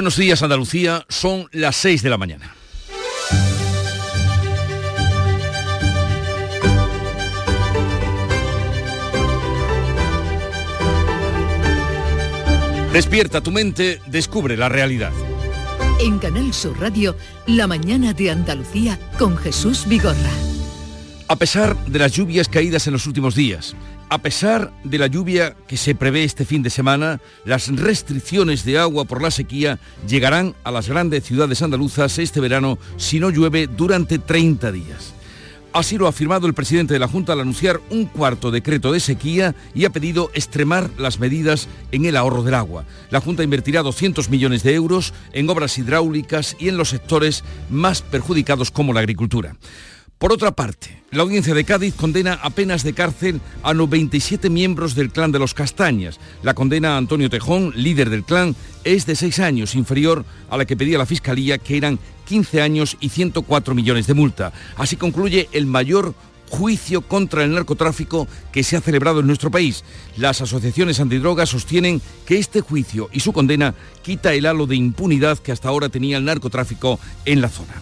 Buenos días Andalucía, son las 6 de la mañana. Despierta tu mente, descubre la realidad. En Canal Sur Radio, La mañana de Andalucía con Jesús Vigorra. A pesar de las lluvias caídas en los últimos días, a pesar de la lluvia que se prevé este fin de semana, las restricciones de agua por la sequía llegarán a las grandes ciudades andaluzas este verano si no llueve durante 30 días. Así lo ha afirmado el presidente de la Junta al anunciar un cuarto decreto de sequía y ha pedido extremar las medidas en el ahorro del agua. La Junta invertirá 200 millones de euros en obras hidráulicas y en los sectores más perjudicados como la agricultura. Por otra parte, la audiencia de Cádiz condena a penas de cárcel a 97 miembros del clan de los Castañas. La condena a Antonio Tejón, líder del clan, es de seis años, inferior a la que pedía la Fiscalía, que eran 15 años y 104 millones de multa. Así concluye el mayor juicio contra el narcotráfico que se ha celebrado en nuestro país. Las asociaciones antidrogas sostienen que este juicio y su condena quita el halo de impunidad que hasta ahora tenía el narcotráfico en la zona.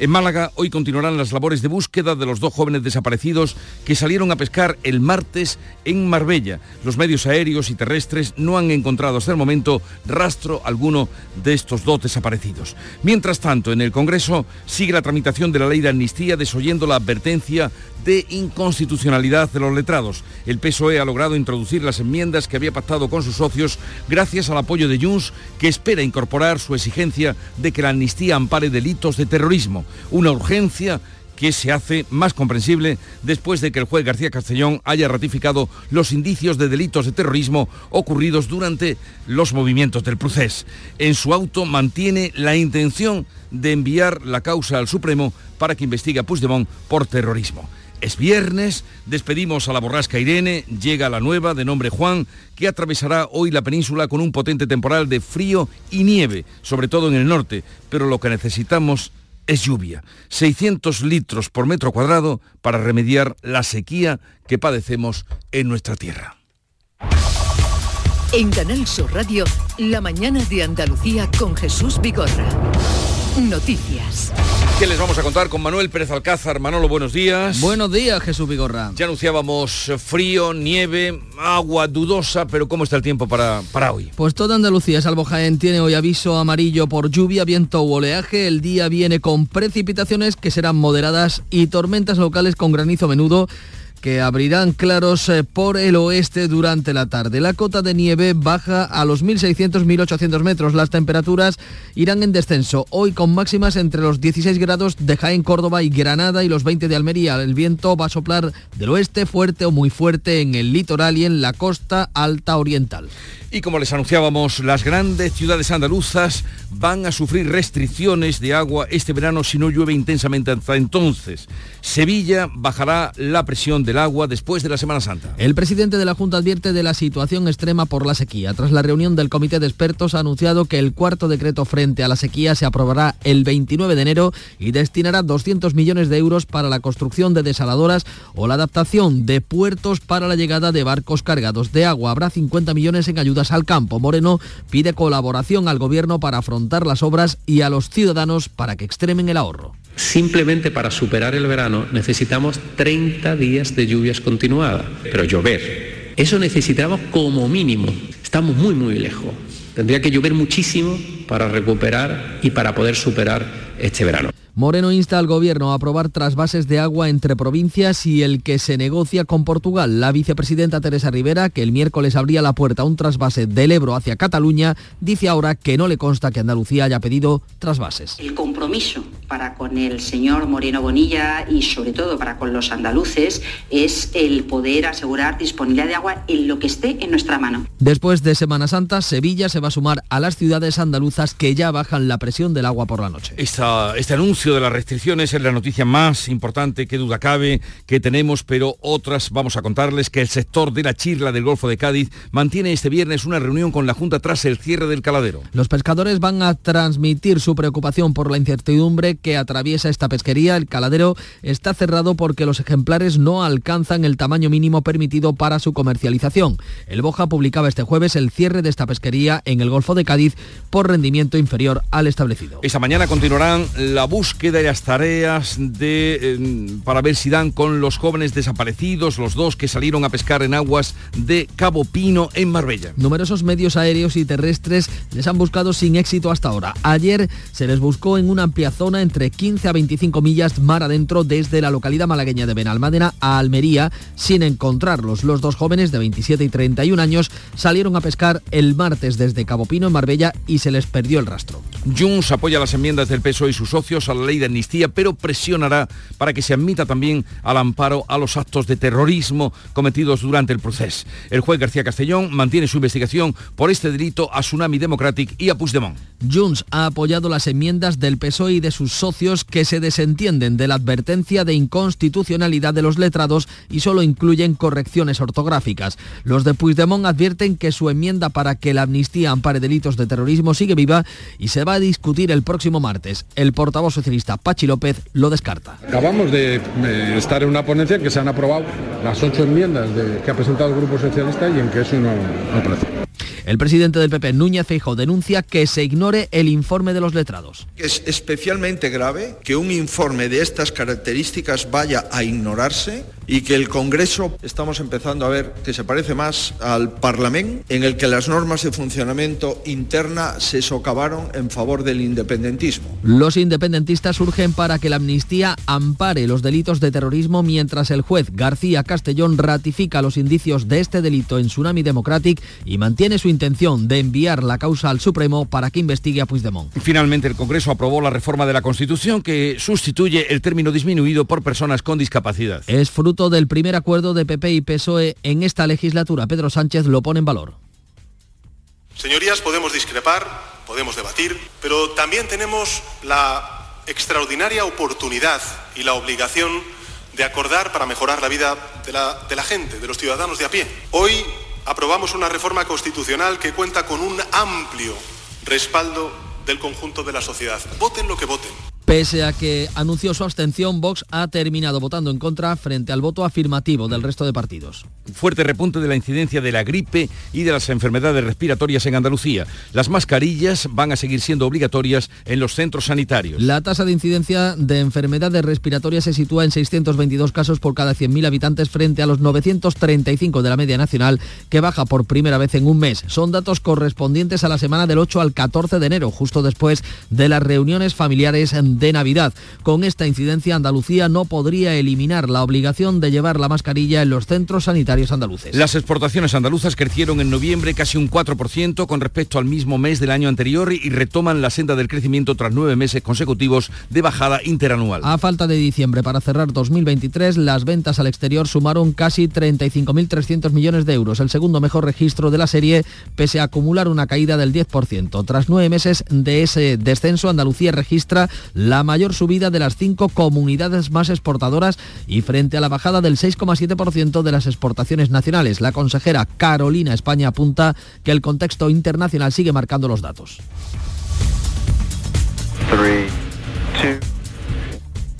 En Málaga hoy continuarán las labores de búsqueda de los dos jóvenes desaparecidos que salieron a pescar el martes en Marbella. Los medios aéreos y terrestres no han encontrado hasta el momento rastro alguno de estos dos desaparecidos. Mientras tanto, en el Congreso sigue la tramitación de la ley de amnistía desoyendo la advertencia de inconstitucionalidad de los letrados. El PSOE ha logrado introducir las enmiendas que había pactado con sus socios gracias al apoyo de Junts, que espera incorporar su exigencia de que la amnistía ampare delitos de terrorismo, una urgencia que se hace más comprensible después de que el juez García Castellón haya ratificado los indicios de delitos de terrorismo ocurridos durante los movimientos del procés. En su auto mantiene la intención de enviar la causa al Supremo para que investigue a Puigdemont por terrorismo. Es viernes, despedimos a la borrasca Irene, llega la nueva de nombre Juan, que atravesará hoy la península con un potente temporal de frío y nieve, sobre todo en el norte, pero lo que necesitamos es lluvia. 600 litros por metro cuadrado para remediar la sequía que padecemos en nuestra tierra. En Canal Sur Radio, La mañana de Andalucía con Jesús Vigorra. Noticias. ¿Qué les vamos a contar con Manuel Pérez Alcázar? Manolo, buenos días. Buenos días, Jesús Vigorra. Ya anunciábamos frío, nieve, agua dudosa, pero ¿cómo está el tiempo para, para hoy? Pues toda Andalucía, salvo Jaén, tiene hoy aviso amarillo por lluvia, viento u oleaje. El día viene con precipitaciones que serán moderadas y tormentas locales con granizo menudo que abrirán claros eh, por el oeste durante la tarde. La cota de nieve baja a los 1.600-1.800 metros. Las temperaturas irán en descenso. Hoy con máximas entre los 16 grados de Jaén, Córdoba y Granada y los 20 de Almería. El viento va a soplar del oeste fuerte o muy fuerte en el litoral y en la costa alta oriental. Y como les anunciábamos, las grandes ciudades andaluzas van a sufrir restricciones de agua este verano si no llueve intensamente hasta entonces. Sevilla bajará la presión del agua después de la Semana Santa. El presidente de la Junta advierte de la situación extrema por la sequía. Tras la reunión del comité de expertos ha anunciado que el cuarto decreto frente a la sequía se aprobará el 29 de enero y destinará 200 millones de euros para la construcción de desaladoras o la adaptación de puertos para la llegada de barcos cargados de agua. Habrá 50 millones en ayuda al campo. Moreno pide colaboración al gobierno para afrontar las obras y a los ciudadanos para que extremen el ahorro. Simplemente para superar el verano necesitamos 30 días de lluvias continuadas, pero llover. Eso necesitamos como mínimo. Estamos muy, muy lejos. Tendría que llover muchísimo para recuperar y para poder superar este verano. Moreno insta al gobierno a aprobar trasvases de agua entre provincias y el que se negocia con Portugal. La vicepresidenta Teresa Rivera, que el miércoles abría la puerta a un trasvase del Ebro hacia Cataluña, dice ahora que no le consta que Andalucía haya pedido trasvases. El compromiso para con el señor Moreno Bonilla y sobre todo para con los andaluces es el poder asegurar disponibilidad de agua en lo que esté en nuestra mano. Después de Semana Santa, Sevilla se va a sumar a las ciudades andaluzas que ya bajan la presión del agua por la noche. este anuncio de las restricciones es la noticia más importante, que duda cabe, que tenemos, pero otras vamos a contarles que el sector de la chirla del Golfo de Cádiz mantiene este viernes una reunión con la Junta tras el cierre del caladero. Los pescadores van a transmitir su preocupación por la incertidumbre que atraviesa esta pesquería. El caladero está cerrado porque los ejemplares no alcanzan el tamaño mínimo permitido para su comercialización. El Boja publicaba este jueves el cierre de esta pesquería en el Golfo de Cádiz por rendimiento inferior al establecido. Esta mañana continuarán la búsqueda y las tareas de, eh, para ver si dan con los jóvenes desaparecidos, los dos que salieron a pescar en aguas de Cabo Pino en Marbella. Numerosos medios aéreos y terrestres les han buscado sin éxito hasta ahora. Ayer se les buscó en una amplia zona entre 15 a 25 millas mar adentro desde la localidad malagueña de Benalmádena a Almería sin encontrarlos. Los dos jóvenes de 27 y 31 años salieron a pescar el martes desde Cabo Pino en Marbella y se les perdió el rastro. Junts apoya las enmiendas del PSOE y sus socios a la ley de amnistía, pero presionará para que se admita también al amparo a los actos de terrorismo cometidos durante el proceso. El juez García Castellón mantiene su investigación por este delito a Tsunami Democratic y a Puigdemont. Junts ha apoyado las enmiendas del PSOE y de sus socios que se desentienden de la advertencia de inconstitucionalidad de los letrados y solo incluyen correcciones ortográficas. Los de Puigdemont advierten que su enmienda para que la amnistía ampare delitos de terrorismo sigue viva y se va a discutir el próximo martes. El portavoz socialista Pachi López lo descarta. Acabamos de estar en una ponencia en que se han aprobado las ocho enmiendas que ha presentado el Grupo Socialista y en que eso no, no. El presidente del PP, Núñez Feijóo, denuncia que se ignore el informe de los letrados. Es especialmente grave que un informe de estas características vaya a ignorarse y que el Congreso estamos empezando a ver que se parece más al Parlamento, en el que las normas de funcionamiento interna se socavaron en favor del independentismo. Los independentistas urgen para que la amnistía ampare los delitos de terrorismo mientras el juez García Castellón ratifica los indicios de este delito en Tsunami Democratic y mantiene su intención de enviar la causa al Supremo para que investigue a Puigdemont. Finalmente el Congreso aprobó la reforma de la Constitución que sustituye el término disminuido por personas con discapacidad. Es fruto del primer acuerdo de PP y PSOE en esta legislatura. Pedro Sánchez lo pone en valor. Señorías, podemos discrepar, podemos debatir, pero también tenemos la extraordinaria oportunidad y la obligación de acordar para mejorar la vida de la, de la gente, de los ciudadanos de a pie. Hoy aprobamos una reforma constitucional que cuenta con un amplio respaldo del conjunto de la sociedad. Voten lo que voten. Pese a que anunció su abstención, Vox ha terminado votando en contra frente al voto afirmativo del resto de partidos. Fuerte repunte de la incidencia de la gripe y de las enfermedades respiratorias en Andalucía. Las mascarillas van a seguir siendo obligatorias en los centros sanitarios. La tasa de incidencia de enfermedades respiratorias se sitúa en 622 casos por cada 100.000 habitantes frente a los 935 de la media nacional, que baja por primera vez en un mes. Son datos correspondientes a la semana del 8 al 14 de enero, justo después de las reuniones familiares de Navidad. Con esta incidencia, Andalucía no podría eliminar la obligación de llevar la mascarilla en los centros sanitarios andaluces. Las exportaciones andaluzas crecieron en noviembre casi un 4% con respecto al mismo mes del año anterior y retoman la senda del crecimiento tras nueve meses consecutivos de bajada interanual. A falta de diciembre para cerrar 2023, las ventas al exterior sumaron casi 35.300 millones de euros, el segundo mejor registro de la serie, pese a acumular una caída del 10%. Tras nueve meses de ese descenso, Andalucía registra la mayor subida de las cinco comunidades más exportadoras y frente a la bajada del 6,7% de las exportaciones nacionales. La consejera Carolina España apunta que el contexto internacional sigue marcando los datos.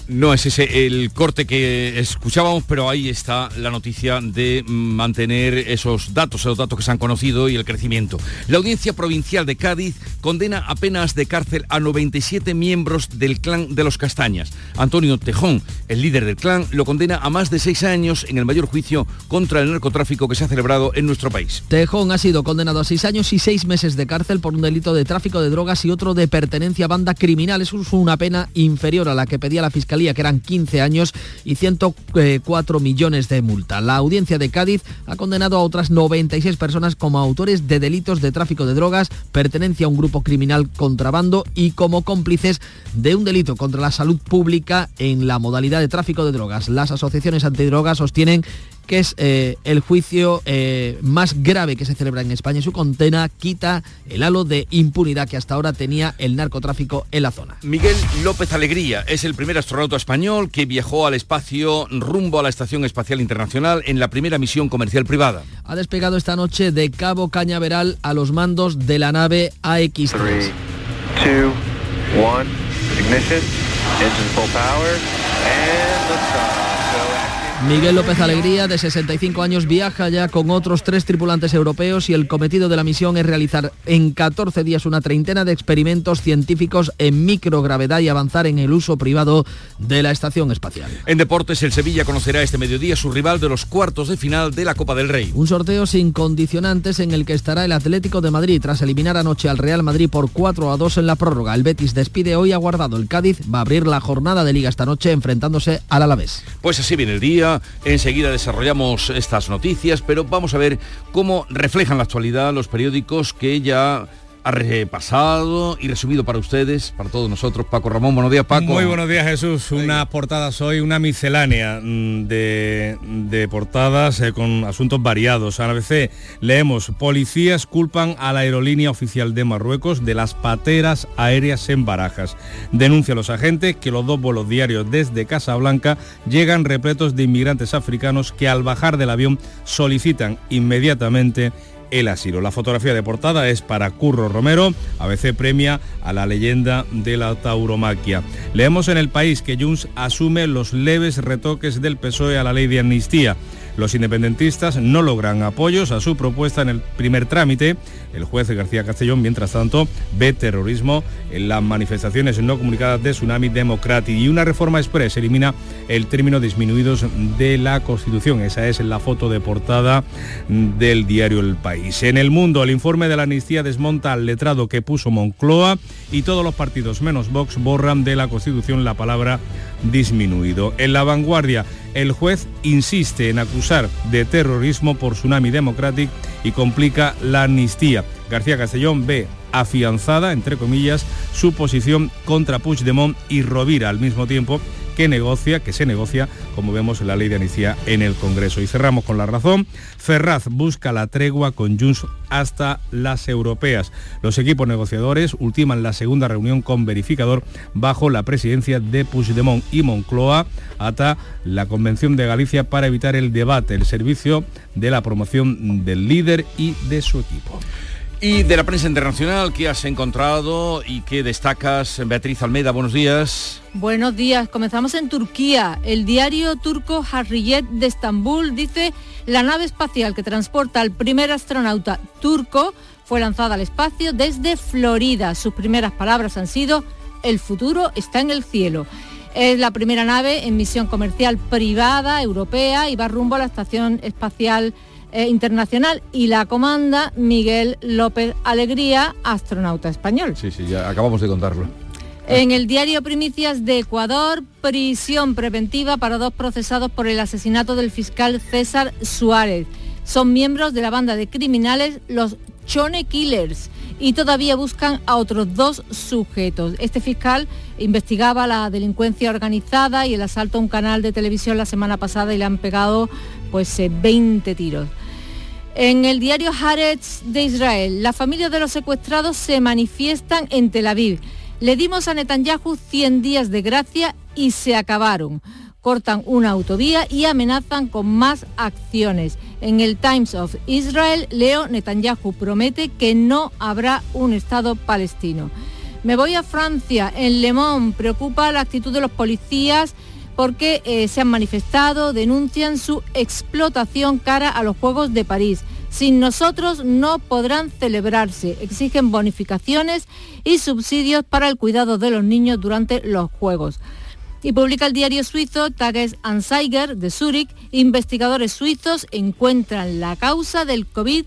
No es ese el corte que escuchábamos, pero ahí está la noticia de mantener esos datos, esos datos que se han conocido y el crecimiento. La Audiencia Provincial de Cádiz condena a penas de cárcel a 97 miembros del clan de los Castañas. Antonio Tejón, el líder del clan, lo condena a más de seis años en el mayor juicio contra el narcotráfico que se ha celebrado en nuestro país. Tejón ha sido condenado a seis años y seis meses de cárcel por un delito de tráfico de drogas y otro de pertenencia a banda criminal. Es una pena inferior a la que pedía la Fiscalía que eran 15 años y 104 millones de multa. La audiencia de Cádiz ha condenado a otras 96 personas como autores de delitos de tráfico de drogas, pertenencia a un grupo criminal contrabando y como cómplices de un delito contra la salud pública en la modalidad de tráfico de drogas. Las asociaciones antidrogas sostienen que es eh, el juicio eh, más grave que se celebra en España y su condena quita el halo de impunidad que hasta ahora tenía el narcotráfico en la zona. Miguel López Alegría es el primer astronauta español que viajó al espacio rumbo a la Estación Espacial Internacional en la primera misión comercial privada. Ha despegado esta noche de Cabo Cañaveral a los mandos de la nave AX-3. Miguel López Alegría, de 65 años, viaja ya con otros tres tripulantes europeos y el cometido de la misión es realizar en 14 días una treintena de experimentos científicos en microgravedad y avanzar en el uso privado de la estación espacial. En deportes, el Sevilla conocerá este mediodía su rival de los cuartos de final de la Copa del Rey. Un sorteo sin condicionantes en el que estará el Atlético de Madrid tras eliminar anoche al Real Madrid por 4 a 2 en la prórroga. El Betis despide hoy a Guardado. El Cádiz va a abrir la jornada de liga esta noche enfrentándose al Alavés. Pues así viene el día Enseguida desarrollamos estas noticias, pero vamos a ver cómo reflejan la actualidad los periódicos que ya ha repasado y resumido para ustedes, para todos nosotros. Paco Ramón, buenos días, Paco. Muy buenos días, Jesús. Una portada hoy, una miscelánea mm, de, portadas eh, con asuntos variados. A ABC leemos, policías culpan a la aerolínea oficial de Marruecos de las pateras aéreas en Barajas. Denuncia a los agentes que los dos vuelos diarios desde Casablanca llegan repletos de inmigrantes africanos que al bajar del avión solicitan inmediatamente el asilo. La fotografía de portada es para Curro Romero, ABC premia a la leyenda de la tauromaquia. Leemos en el país que Junts asume los leves retoques del PSOE a la ley de amnistía. Los independentistas no logran apoyos a su propuesta en el primer trámite. El juez García Castellón, mientras tanto, ve terrorismo en las manifestaciones no comunicadas de Tsunami Democratic y una reforma express elimina el término disminuidos de la Constitución. Esa es la foto de portada del diario El País. En el mundo, el informe de la amnistía desmonta al letrado que puso Moncloa y todos los partidos menos Vox borran de la Constitución la palabra disminuido. En la vanguardia, el juez insiste en acusar de terrorismo por Tsunami Democratic y complica la amnistía. García Castellón ve afianzada, entre comillas, su posición contra Puigdemont y Rovira al mismo tiempo que negocia, que se negocia, como vemos, la ley de amnistía en el Congreso. Y cerramos con la razón. Ferraz busca la tregua con Junts hasta las europeas. Los equipos negociadores ultiman la segunda reunión con verificador bajo la presidencia de Puigdemont y Moncloa hasta la Convención de Galicia para evitar el debate, el servicio de la promoción del líder y de su equipo. Y de la prensa internacional, ¿qué has encontrado y qué destacas? Beatriz Almeida, buenos días. Buenos días, comenzamos en Turquía. El diario turco Harriyet de Estambul dice la nave espacial que transporta al primer astronauta turco fue lanzada al espacio desde Florida. Sus primeras palabras han sido el futuro está en el cielo. Es la primera nave en misión comercial privada europea y va rumbo a la Estación Espacial eh, internacional y la comanda Miguel López Alegría, astronauta español. Sí, sí, ya acabamos de contarlo. En el diario Primicias de Ecuador, prisión preventiva para dos procesados por el asesinato del fiscal César Suárez. Son miembros de la banda de criminales los Chone Killers y todavía buscan a otros dos sujetos. Este fiscal investigaba la delincuencia organizada y el asalto a un canal de televisión la semana pasada y le han pegado pues 20 eh, tiros. En el diario Haaretz de Israel, las familias de los secuestrados se manifiestan en Tel Aviv. Le dimos a Netanyahu 100 días de gracia y se acabaron. Cortan una autovía y amenazan con más acciones. En el Times of Israel, Leo Netanyahu promete que no habrá un Estado palestino. Me voy a Francia. En Le Monde preocupa la actitud de los policías porque eh, se han manifestado, denuncian su explotación cara a los Juegos de París. Sin nosotros no podrán celebrarse. Exigen bonificaciones y subsidios para el cuidado de los niños durante los Juegos. Y publica el diario suizo Tages Anzeiger de Zúrich, investigadores suizos encuentran la causa del COVID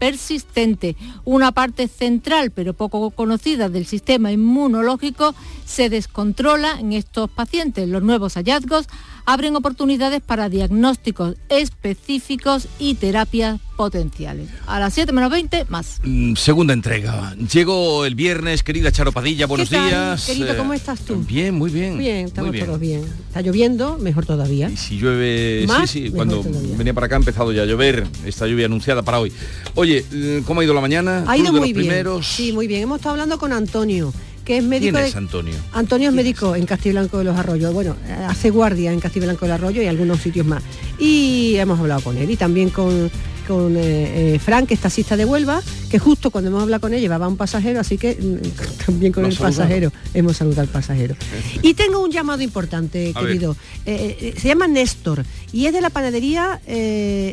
persistente. Una parte central pero poco conocida del sistema inmunológico se descontrola en estos pacientes. Los nuevos hallazgos abren oportunidades para diagnósticos específicos y terapias potenciales. A las 7 menos 20, más. Mm, segunda entrega. Llegó el viernes, querida Charo Padilla, buenos días. Querido, ¿cómo estás tú? Bien, muy bien. Bien, estamos todos bien. Está lloviendo, mejor todavía. Y si llueve, sí, sí, cuando venía para acá ha empezado ya a llover, esta lluvia anunciada para hoy. Oye, mm, ¿cómo ha ido la mañana? Ha ido muy bien. Sí, muy bien. Hemos estado hablando con Antonio que es médico. ¿Quién es Antonio? Antonio es médico en Castiblanco de los Arroyos. Bueno, hace guardia en Castiblanco del Arroyo y algunos sitios más. Y hemos hablado con él y también con con eh, eh, Frank, que es taxista de Huelva, que justo cuando hemos hablado con él llevaba un pasajero, así que mm, también con ¿Lo el pasajero hemos saludado al pasajero. Y tengo un llamado importante, A querido. Eh, se llama Néstor y es de la panadería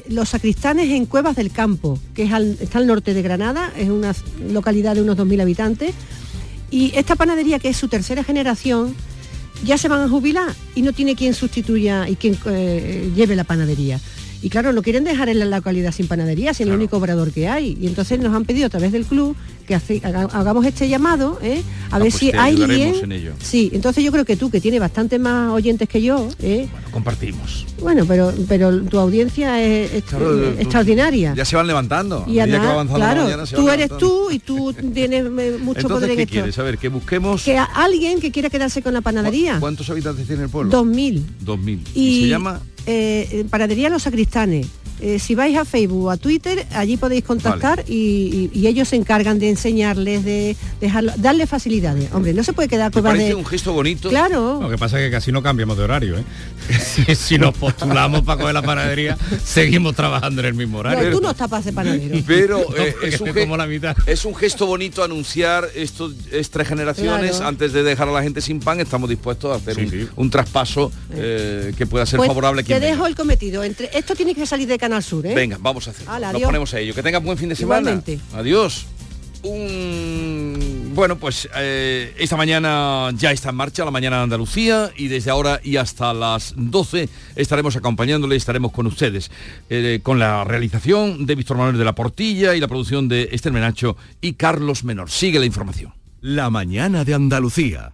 Los Sacristanes en Cuevas del Campo, que es al- está al norte de Granada, es una localidad de unos 2.000 habitantes. Y esta panadería, que es su tercera generación, ya se van a jubilar y no tiene quien sustituya y quien eh, lleve la panadería. Y claro, no quieren dejar en la localidad sin panadería, es el único obrador que hay. Y entonces nos han pedido a través del club que hace- hagamos este llamado, ¿eh? a Ah, ver pues si alguien... en ello. Sí, entonces yo creo que tú, que tienes bastante más oyentes que yo, ¿eh? Compartimos. bueno, pero, pero tu audiencia es, es- Claro, es tú- extraordinaria. Ya se van levantando. Y medida que va además, claro, mañana, tú eres levantando. tú y tú tienes eh, mucho Entonces, poder en ¿qué esto. quieres? A ver, que busquemos... Que alguien que quiera quedarse con la panadería. ¿Cuántos habitantes tiene el pueblo? 2000. 2000. Y, ¿Y se llama? Eh, eh, Panadería Los Sacristanes. Eh, si vais a Facebook o a Twitter, allí podéis contactar y, y- y ellos se encargan de enseñarles, de dejarlo, darle facilidades. Hombre, no se puede quedar Me cuevas parece de... un gesto bonito. Claro. Lo que pasa es que casi no cambiamos de horario, ¿eh? si, si nos postulamos para coger la panadería, seguimos trabajando en el mismo No, horario. tú no estás para ser panadero. Pero No, eh, es, un como la mitad. es un gesto bonito anunciar estos estas generaciones Claro. antes de dejar a la gente sin pan. Estamos dispuestos a hacer un, un traspaso eh, que pueda ser Pues favorable a te quien venga. dejo el cometido. Entre, esto tiene que salir de Canal Sur, ¿eh? Venga, vamos a hacerlo. Hala, Nos adiós. ponemos a ello. Que tengas buen fin de semana. Igualmente. Adiós. Un... Bueno, pues eh, esta mañana ya está en marcha la mañana de Andalucía y desde ahora y hasta las 12 estaremos acompañándole, estaremos con ustedes, eh, con la realización de Víctor Manuel de la Portilla y la producción de Esther Menacho y Carlos Menor. Sigue la información. La mañana de Andalucía.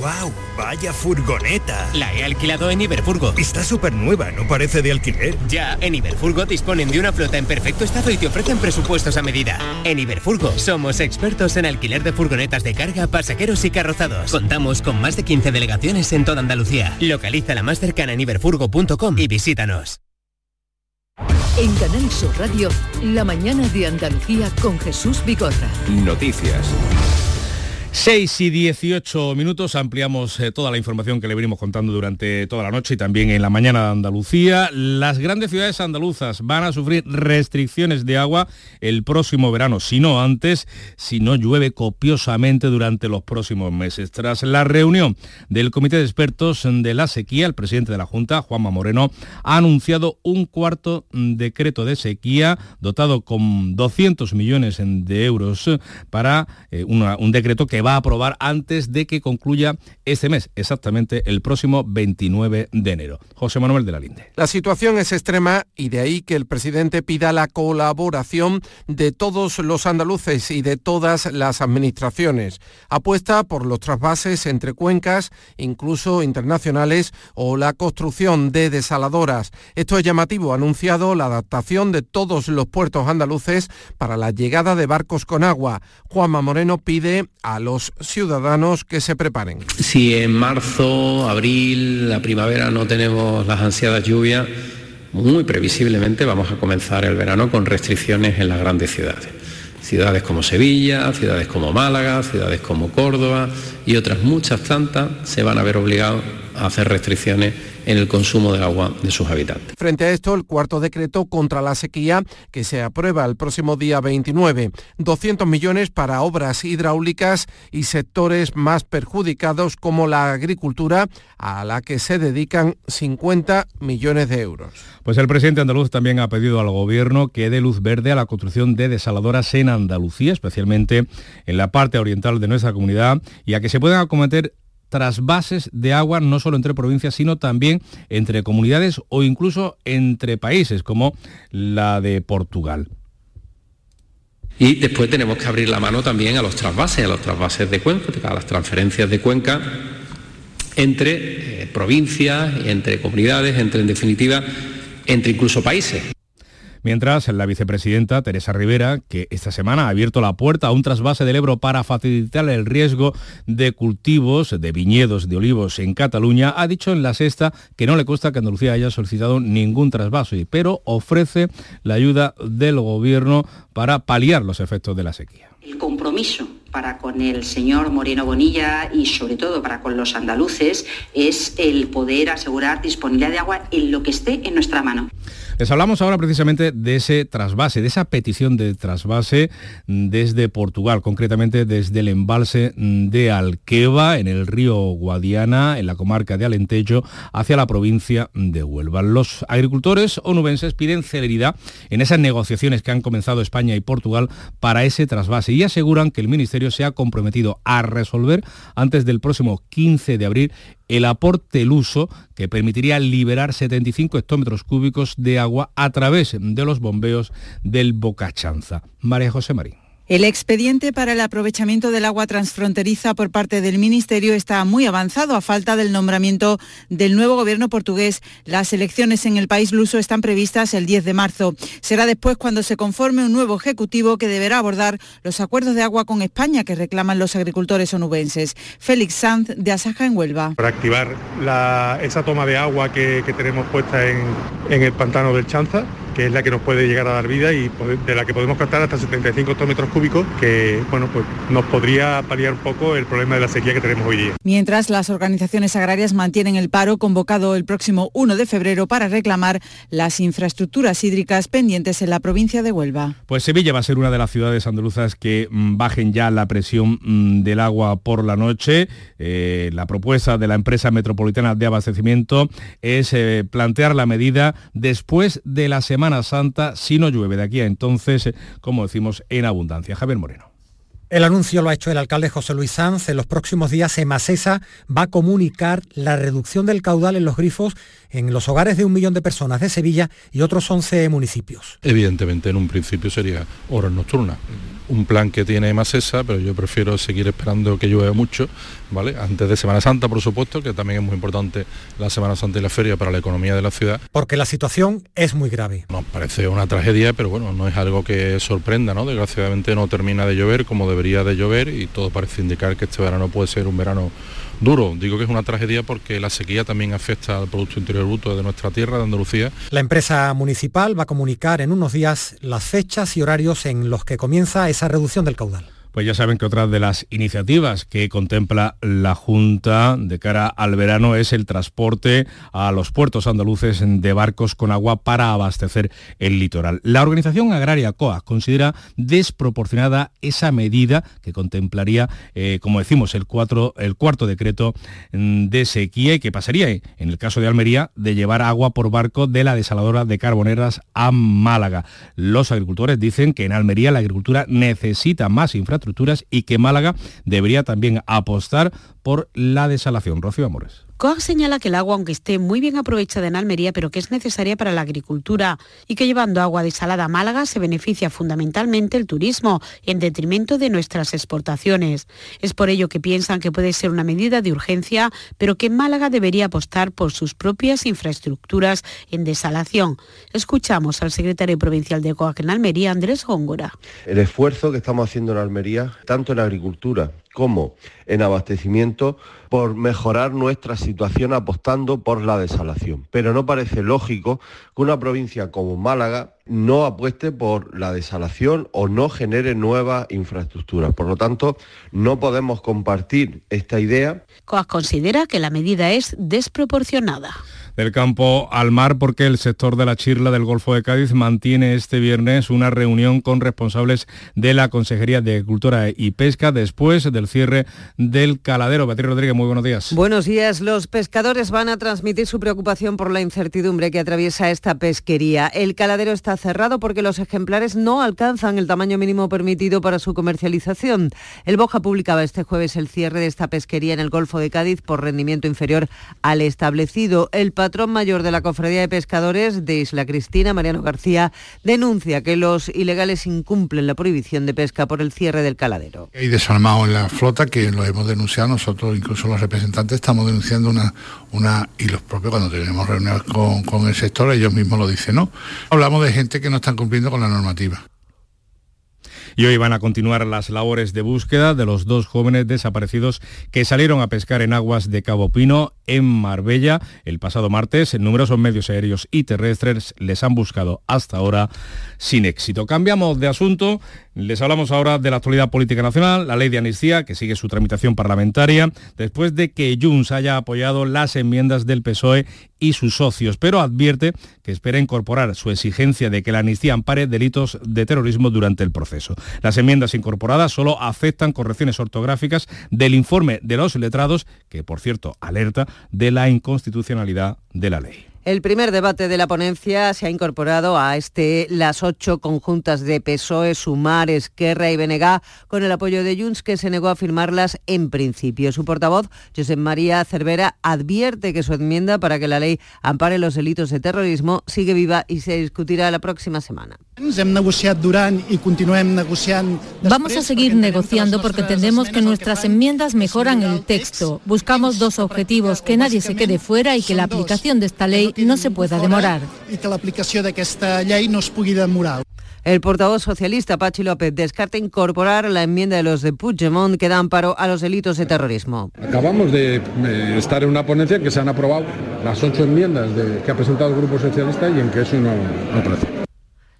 ¡Wow! ¡Vaya furgoneta! La he alquilado en Iberfurgo. Está súper nueva, ¿no parece de alquiler? Ya, en Iberfurgo disponen de una flota en perfecto estado y te ofrecen presupuestos a medida. En Iberfurgo somos expertos en alquiler de furgonetas de carga, pasajeros y carrozados. Contamos con más de 15 delegaciones en toda Andalucía. Localiza la más cercana en iberfurgo.com y visítanos. En Canal Sur Radio, la mañana de Andalucía con Jesús Vigorra. Noticias. 6 y 18 minutos, ampliamos eh, toda la información que le venimos contando durante toda la noche y también en la mañana de Andalucía. Las grandes ciudades andaluzas van a sufrir restricciones de agua el próximo verano, si no antes, si no llueve copiosamente durante los próximos meses. Tras la reunión del Comité de Expertos de la Sequía, el presidente de la Junta, Juanma Moreno, ha anunciado un cuarto decreto de sequía dotado con 200 millones de euros para eh, un decreto que va a aprobar antes de que concluya este mes, exactamente el próximo 29 de enero. José Manuel de la Linde. La situación es extrema y de ahí que el presidente pida la colaboración de todos los andaluces y de todas las administraciones. Apuesta por los trasvases entre cuencas, incluso internacionales, o la construcción de desaladoras. Esto es llamativo. Ha anunciado la adaptación de todos los puertos andaluces para la llegada de barcos con agua. Juanma Moreno pide a ciudadanos que se preparen. Si en marzo, abril, la primavera no tenemos las ansiadas lluvias, muy previsiblemente vamos a comenzar el verano con restricciones en las grandes ciudades. Ciudades como Sevilla, ciudades como Málaga, ciudades como Córdoba y otras muchas tantas se van a ver obligados hacer restricciones en el consumo del agua de sus habitantes. Frente a esto, el cuarto decreto contra la sequía que se aprueba el próximo día 29. 200 millones para obras hidráulicas y sectores más perjudicados como la agricultura, a la que se dedican 50 millones de euros. Pues el presidente andaluz también ha pedido al gobierno que dé luz verde a la construcción de desaladoras en Andalucía, especialmente en la parte oriental de nuestra comunidad, y a que se puedan acometer trasvases de agua no solo entre provincias, sino también entre comunidades o incluso entre países, como la de Portugal. Y después tenemos que abrir la mano también a los trasvases, a los trasvases de cuenca, a las transferencias de cuenca entre eh, provincias, entre comunidades, entre en definitiva, entre incluso países. Mientras, la vicepresidenta Teresa Rivera, que esta semana ha abierto la puerta a un trasvase del Ebro para facilitar el riesgo de cultivos de viñedos de olivos en Cataluña, ha dicho en la sexta que no le cuesta que Andalucía haya solicitado ningún trasvase, pero ofrece la ayuda del gobierno para paliar los efectos de la sequía. El compromiso para con el señor Moreno Bonilla y sobre todo para con los andaluces es el poder asegurar disponibilidad de agua en lo que esté en nuestra mano. Les hablamos ahora precisamente de ese trasvase, de esa petición de trasvase desde Portugal, concretamente desde el embalse de Alqueva, en el río Guadiana, en la comarca de Alentejo, hacia la provincia de Huelva. Los agricultores onubenses piden celeridad en esas negociaciones que han comenzado España y Portugal para ese trasvase y aseguran que el Ministerio se ha comprometido a resolver antes del próximo 15 de abril el aporte el uso que permitiría liberar 75 hectómetros cúbicos de agua a través de los bombeos del Bocachanza. María José Marín. El expediente para el aprovechamiento del agua transfronteriza por parte del Ministerio está muy avanzado a falta del nombramiento del nuevo gobierno portugués. Las elecciones en el país luso están previstas el 10 de marzo. Será después cuando se conforme un nuevo ejecutivo que deberá abordar los acuerdos de agua con España que reclaman los agricultores onubenses. Félix Sanz de Asaja en Huelva. Para activar esa toma de agua que, tenemos puesta en, en el pantano del Chanza que es la que nos puede llegar a dar vida y de la que podemos captar hasta 75 hectómetros cúbicos, que bueno, pues nos podría paliar un poco el problema de la sequía que tenemos hoy día. Mientras las organizaciones agrarias mantienen el paro convocado el próximo 1 de febrero para reclamar las infraestructuras hídricas pendientes en la provincia de Huelva. Pues Sevilla va a ser una de las ciudades andaluzas que mm, bajen ya la presión mm, del agua por la noche. Eh, la propuesta de la empresa metropolitana de abastecimiento es eh, plantear la medida después de la semana Santa si no llueve de aquí a entonces, como decimos, en abundancia. Javier Moreno. El anuncio lo ha hecho el alcalde José Luis Sanz. En los próximos días Emasesa va a comunicar la reducción del caudal en los grifos en los hogares de un millón de personas de Sevilla y otros 11 municipios. Evidentemente, en un principio sería horas nocturnas. Un plan que tiene Emasesa, pero yo prefiero seguir esperando que llueva mucho, ¿vale? Antes de Semana Santa, por supuesto, que también es muy importante la Semana Santa y la feria para la economía de la ciudad. Porque la situación es muy grave. Nos parece una tragedia, pero bueno, no es algo que sorprenda, ¿no? Desgraciadamente no termina de llover como debería de llover y todo parece indicar que este verano puede ser un verano duro. Digo que es una tragedia porque la sequía también afecta al Producto Interior Bruto de nuestra tierra, de Andalucía. La empresa municipal va a comunicar en unos días las fechas y horarios en los que comienza esa reducción del caudal. Pues ya saben que otra de las iniciativas que contempla la Junta de cara al verano es el transporte a los puertos andaluces de barcos con agua para abastecer el litoral. La organización agraria COA considera desproporcionada esa medida que contemplaría, eh, como decimos, el, el cuarto decreto mm, de sequía y que pasaría, en el caso de Almería, de llevar agua por barco de la desaladora de Carboneras a Málaga. Los agricultores dicen que en Almería la agricultura necesita más infraestructura y que Málaga debería también apostar por la desalación. Rocío Amores. COAG señala que el agua, aunque esté muy bien aprovechada en Almería, pero que es necesaria para la agricultura y que llevando agua desalada a Málaga se beneficia fundamentalmente el turismo, en detrimento de nuestras exportaciones. Es por ello que piensan que puede ser una medida de urgencia, pero que Málaga debería apostar por sus propias infraestructuras en desalación. Escuchamos al secretario provincial de COAG en Almería, Andrés Góngora. El esfuerzo que estamos haciendo en Almería, tanto en agricultura como en abastecimiento por mejorar nuestra situación apostando por la desalación. Pero no parece lógico que una provincia como Málaga no apueste por la desalación o no genere nuevas infraestructuras. Por lo tanto, no podemos compartir esta idea. COAS considera que la medida es desproporcionada del campo al mar porque el sector de la chirla del Golfo de Cádiz mantiene este viernes una reunión con responsables de la Consejería de Agricultura y Pesca después del cierre del caladero. Beatriz Rodríguez, muy buenos días. Buenos días. Los pescadores van a transmitir su preocupación por la incertidumbre que atraviesa esta pesquería. El caladero está cerrado porque los ejemplares no alcanzan el tamaño mínimo permitido para su comercialización. El Boja publicaba este jueves el cierre de esta pesquería en el Golfo de Cádiz por rendimiento inferior al establecido. El patrón mayor de la Cofradía de Pescadores de Isla Cristina, Mariano García, denuncia que los ilegales incumplen la prohibición de pesca por el cierre del caladero. Hay desarmado en la flota que lo hemos denunciado nosotros, incluso los representantes estamos denunciando una, una y los propios cuando tenemos reuniones con, con el sector, ellos mismos lo dicen, ¿no? Hablamos de gente que no están cumpliendo con la normativa. Y hoy van a continuar las labores de búsqueda de los dos jóvenes desaparecidos que salieron a pescar en aguas de Cabo Pino, en Marbella, el pasado martes. En numerosos medios aéreos y terrestres les han buscado hasta ahora sin éxito. Cambiamos de asunto. Les hablamos ahora de la actualidad política nacional, la ley de amnistía, que sigue su tramitación parlamentaria, después de que Junts haya apoyado las enmiendas del PSOE y sus socios, pero advierte que espera incorporar su exigencia de que la amnistía ampare delitos de terrorismo durante el proceso. Las enmiendas incorporadas solo afectan correcciones ortográficas del informe de los letrados, que por cierto alerta de la inconstitucionalidad de la ley. El primer debate de la ponencia se ha incorporado a este las ocho conjuntas de PSOE, Sumar, Esquerra y Benegá, con el apoyo de Junts, que se negó a firmarlas en principio. Su portavoz, Josep María Cervera, advierte que su enmienda para que la ley ampare los delitos de terrorismo sigue viva y se discutirá la próxima semana. Vamos a seguir negociando porque entendemos que nuestras enmiendas mejoran el texto. Buscamos dos objetivos, que nadie se quede fuera y que la aplicación de esta ley no se pueda demorar. I que l'aplicació d'aquesta llei no es pugui demorar. El portavoz socialista Pachi López descarta incorporar la enmienda de los de Puigdemont que da amparo a los delitos de terrorismo. Acabamos de eh, estar en una ponencia en que se han aprobado las ocho enmiendas de- que ha presentado el Grupo Socialista y en que eso no, no aparece.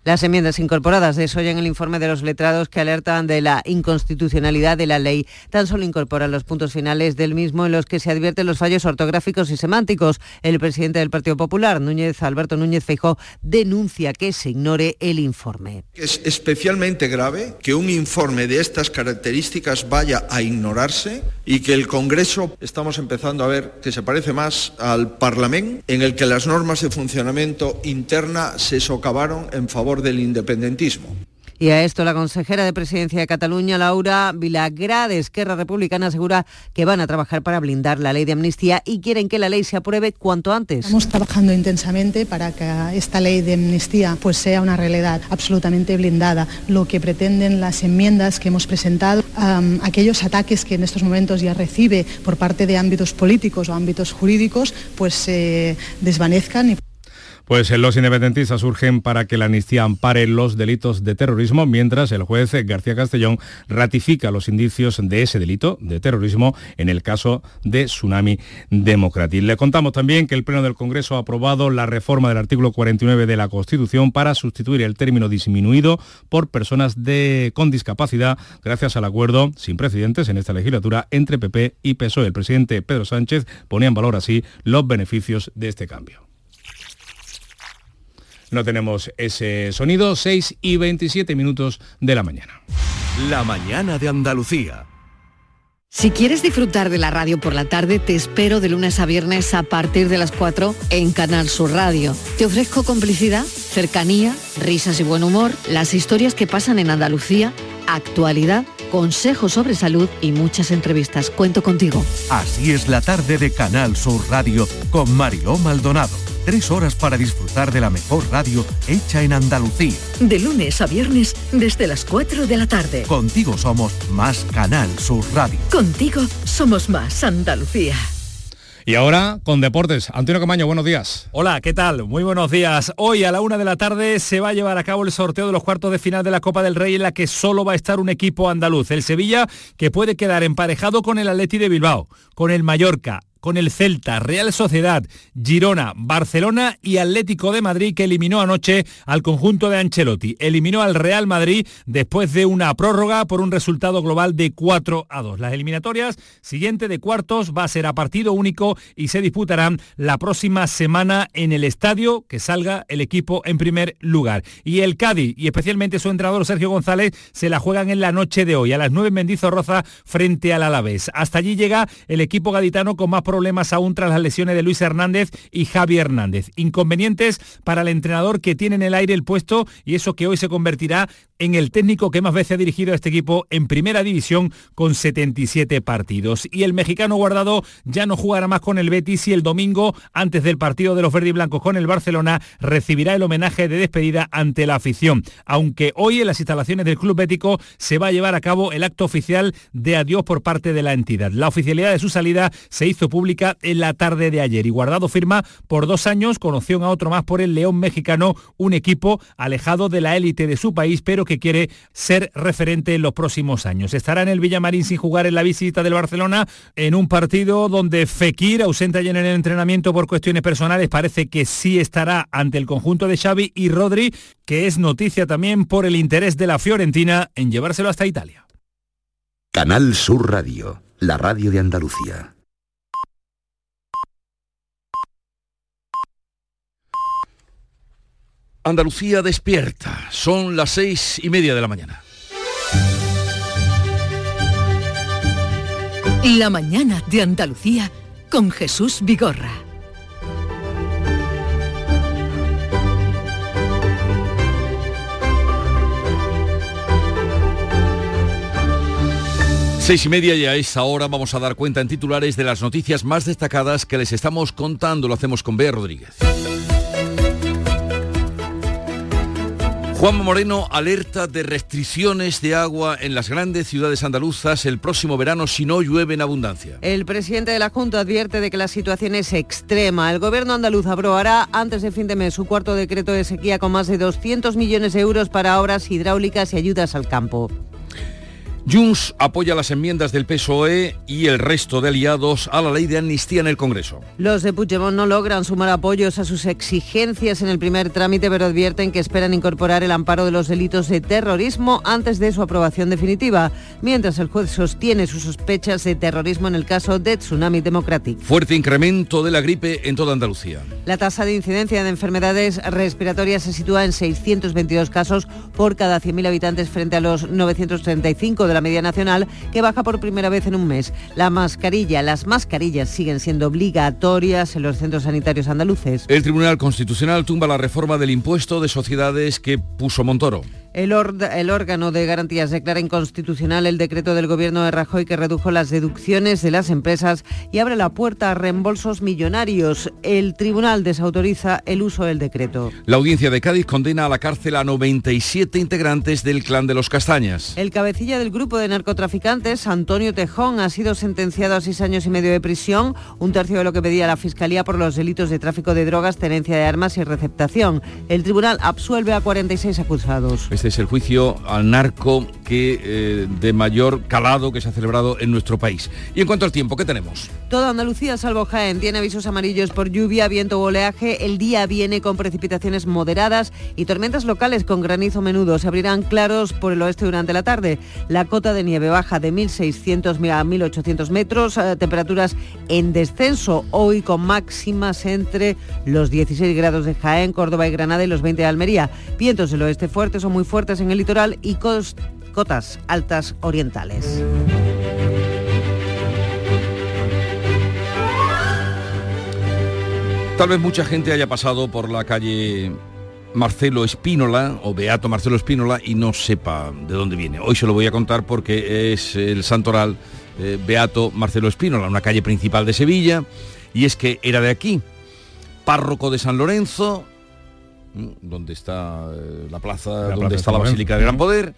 Las enmiendas incorporadas desollan el informe de los letrados que alertan de la inconstitucionalidad de la ley. Tan solo incorporan los puntos finales del mismo en los que se advierten los fallos ortográficos y semánticos. El presidente del Partido Popular, Núñez Alberto Núñez Feijó, denuncia que se ignore el informe. Es especialmente grave que un informe de estas características vaya a ignorarse y que el Congreso estamos empezando a ver que se parece más al Parlamento, en el que las normas de funcionamiento interna se socavaron en favor del independentismo. Y a esto la consejera de Presidencia de Cataluña, Laura Vilagrá, de Esquerra Republicana, asegura que van a trabajar para blindar la ley de amnistía y quieren que la ley se apruebe cuanto antes. Estamos trabajando intensamente para que esta ley de amnistía pues sea una realidad absolutamente blindada. Lo que pretenden las enmiendas que hemos presentado, aquellos ataques que en estos momentos ya recibe por parte de ámbitos políticos o ámbitos jurídicos, pues se desvanezcan y Pues eh, los independentistas urgen para que la amnistía ampare los delitos de terrorismo, mientras el juez García Castellón ratifica los indicios de ese delito de terrorismo en el caso de Tsunami Democratic. Le contamos también que el Pleno del Congreso ha aprobado la reforma del artículo 49 de la Constitución para sustituir el término disminuido por personas con discapacidad gracias al acuerdo sin precedentes en esta legislatura entre PP y PSOE. El presidente Pedro Sánchez ponía en valor así los beneficios de este cambio. No tenemos ese sonido, 6 y 27 minutos de la mañana. La mañana de Andalucía. Si quieres disfrutar de la radio por la tarde, te espero de lunes a viernes a partir de las 4 en Canal Sur Radio. Te ofrezco complicidad, cercanía, risas y buen humor, las historias que pasan en Andalucía, actualidad, consejos sobre salud y muchas entrevistas. Cuento contigo. Así es la tarde de Canal Sur Radio con Mariló Maldonado. Tres horas para disfrutar de la mejor radio hecha en Andalucía. De lunes a viernes desde las 4 de la tarde. Contigo somos más Canal Sur Radio. Contigo somos más Andalucía. Y ahora con deportes. Antonio Camaño, buenos días. Hola, ¿qué tal? Muy buenos días. Hoy a la una de la tarde se va a llevar a cabo el sorteo de los cuartos de final de la Copa del Rey en la que solo va a estar un equipo andaluz, el Sevilla, que puede quedar emparejado con el Atleti de Bilbao, con el Mallorca, con el Celta, Real Sociedad, Girona, Barcelona y Atlético de Madrid que eliminó anoche al conjunto de Ancelotti. Eliminó al Real Madrid después de una prórroga por un resultado global de 4 a 2. Las eliminatorias siguiente de cuartos va a ser a partido único y se disputarán la próxima semana en el estadio que salga el equipo en primer lugar. Y el Cádiz y especialmente su entrenador Sergio González se la juegan en la noche de hoy a las 9 en Mendizorroza frente al Alavés. Hasta allí llega el equipo gaditano con más problemas aún tras las lesiones de Luis Hernández y Javi Hernández. Inconvenientes para el entrenador que tiene en el aire el puesto y eso que hoy se convertirá en el técnico que más veces ha dirigido a este equipo en primera división con 77 partidos. Y el mexicano guardado ya no jugará más con el Betis y el domingo, antes del partido de los verde y blancos con el Barcelona, recibirá el homenaje de despedida ante la afición. Aunque hoy en las instalaciones del Club Bético se va a llevar a cabo el acto oficial de adiós por parte de la entidad. La oficialidad de su salida se hizo pública en la tarde de ayer y Guardado firma por dos años con opción a otro más por el León mexicano, un equipo alejado de la élite de su país, pero que quiere ser referente en los próximos años. Estará en el Villamarín sin jugar en la visita del Barcelona en un partido donde Fekir, ausente ayer en el entrenamiento por cuestiones personales, parece que sí estará ante el conjunto de Xavi y Rodri, que es noticia también por el interés de la Fiorentina en llevárselo hasta Italia. Canal Sur Radio, la radio de Andalucía. Andalucía despierta. Son las seis y media de la mañana. La mañana de Andalucía con Jesús Vigorra. Seis y media y a esa hora vamos a dar cuenta en titulares de las noticias más destacadas que les estamos contando. Lo hacemos con Bea Rodríguez. Juan Moreno alerta de restricciones de agua en las grandes ciudades andaluzas el próximo verano si no llueve en abundancia. El presidente de la Junta advierte de que la situación es extrema. El gobierno andaluz aprobará antes de fin de mes su cuarto decreto de sequía con más de 200 millones de euros para obras hidráulicas y ayudas al campo. Junts apoya las enmiendas del PSOE y el resto de aliados a la ley de amnistía en el Congreso. Los de Puigdemont no logran sumar apoyos a sus exigencias en el primer trámite, pero advierten que esperan incorporar el amparo de los delitos de terrorismo antes de su aprobación definitiva, mientras el juez sostiene sus sospechas de terrorismo en el caso de Tsunami Democratic. Fuerte incremento de la gripe en toda Andalucía. La tasa de incidencia de enfermedades respiratorias se sitúa en 622 casos por cada 100.000 habitantes frente a los 935 de la media nacional, que baja por primera vez en un mes. La mascarilla, las mascarillas siguen siendo obligatorias en los centros sanitarios andaluces. El Tribunal Constitucional tumba la reforma del impuesto de sociedades que puso Montoro. El, el, órgano de garantías declara inconstitucional el decreto del gobierno de Rajoy que redujo las deducciones de las empresas y abre la puerta a reembolsos millonarios. El tribunal desautoriza el uso del decreto. La audiencia de Cádiz condena a la cárcel a 97 integrantes del clan de los Castañas. El cabecilla del grupo de narcotraficantes, Antonio Tejón, ha sido sentenciado a seis años y medio de prisión, un tercio de lo que pedía la Fiscalía por los delitos de tráfico de drogas, tenencia de armas y receptación. El tribunal absuelve a 46 acusados. Este es el juicio al narco que, eh, de mayor calado que se ha celebrado en nuestro país. Y en cuanto al tiempo, ¿qué tenemos? Toda Andalucía, salvo Jaén, tiene avisos amarillos por lluvia, viento o oleaje. El día viene con precipitaciones moderadas y tormentas locales con granizo menudo. Se abrirán claros por el oeste durante la tarde. La cota de nieve baja de 1.600 a 1.800 metros. Eh, temperaturas en descenso hoy con máximas entre los 16 grados de Jaén, Córdoba y Granada y los 20 de Almería. Vientos del oeste fuertes o muy fuertes en el litoral y cotas altas orientales. Tal vez mucha gente haya pasado por la calle Marcelo Espínola o Beato Marcelo Espínola y no sepa de dónde viene. Hoy se lo voy a contar porque es el santoral eh, Beato Marcelo Espínola, una calle principal de Sevilla, y es que era de aquí, párroco de San Lorenzo, donde está eh, la plaza, La donde plaza está la Basílica Lorenzo. de Gran Poder.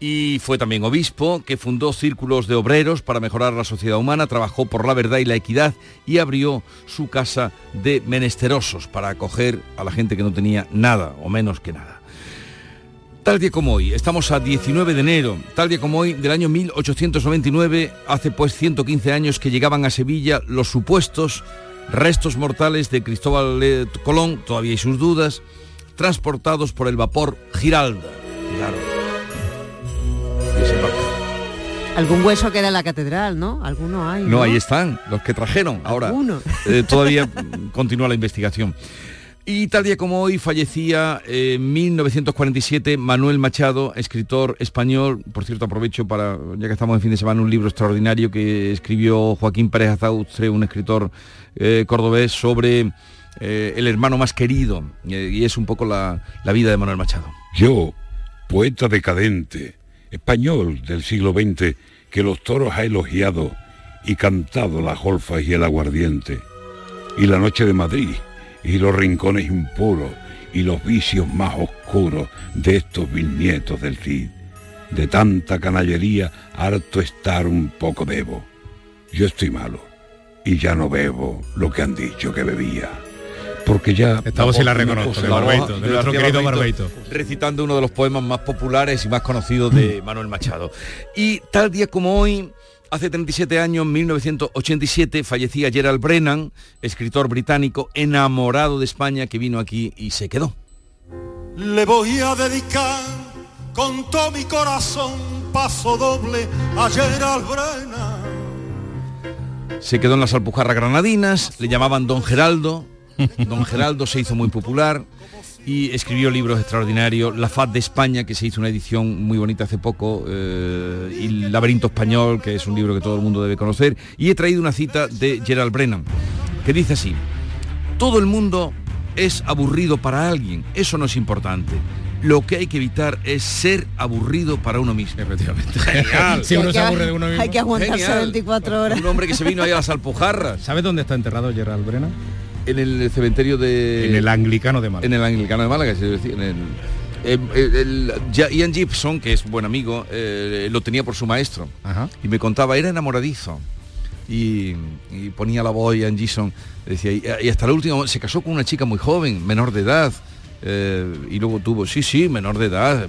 Y fue también obispo, que fundó círculos de obreros para mejorar la sociedad humana, trabajó por la verdad y la equidad y abrió su casa de menesterosos para acoger a la gente que no tenía nada o menos que nada. Tal día como hoy, estamos a 19 de enero, tal día como hoy del año 1899, hace pues 115 años que llegaban a Sevilla los supuestos restos mortales de Cristóbal Colón, todavía hay sus dudas, transportados por el vapor Giralda. Claro. Ese. Algún hueso queda en la catedral, ¿no? Alguno hay. No, ahí están, los que trajeron. Ahora eh, todavía continúa la investigación. Y tal día como hoy fallecía eh, en 1947 Manuel Machado, escritor español. Por cierto, aprovecho para, ya que estamos en fin de semana, un libro extraordinario que escribió Joaquín Pérez Azaustre, un escritor eh, cordobés, sobre eh, el hermano más querido. Eh, y es un poco la, la vida de Manuel Machado. Yo poeta decadente, español del siglo XX, que los toros ha elogiado y cantado las golfas y el aguardiente, y la noche de Madrid, y los rincones impuros, y los vicios más oscuros de estos bisnietos del Cid. De tanta canallería, harto estar un poco debo. Yo estoy malo, y ya no bebo lo que han dicho que bebía porque ya estamos y la reconozco de Barbeito, de nuestro querido Barbeito, recitando uno de los poemas más populares y más conocidos de Manuel Machado. Y tal día como hoy, hace 37 años, 1987, fallecía Gerald Brennan, escritor británico enamorado de España que vino aquí y se quedó. Le voy a dedicar con todo mi corazón paso doble a Gerald Brennan. Se quedó en las Alpujarras Granadinas, le llamaban Don Geraldo, Don Geraldo se hizo muy popular y escribió libros extraordinarios, La Faz de España, que se hizo una edición muy bonita hace poco, eh, y Laberinto Español, que es un libro que todo el mundo debe conocer, y he traído una cita de Gerald Brennan, que dice así, todo el mundo es aburrido para alguien, eso no es importante. Lo que hay que evitar es ser aburrido para uno mismo. Efectivamente. Genial. Si uno se aburre de uno mismo. Hay que aguantarse Genial. 24 horas. Un hombre que se vino ahí a las Alpujarras. ¿Sabes dónde está enterrado Gerald Brennan? En el cementerio de... En el Anglicano de Málaga. En el Anglicano de Málaga, es decir, en el... eh, el- el- Ian Gibson, que es buen amigo, eh, lo tenía por su maestro. Y me contaba, era enamoradizo. Y, y ponía la voz Ian Gibson, decía, y, y hasta el último, se casó con una chica muy joven, menor de edad. Eh, y luego tuvo, sí, sí, menor de edad.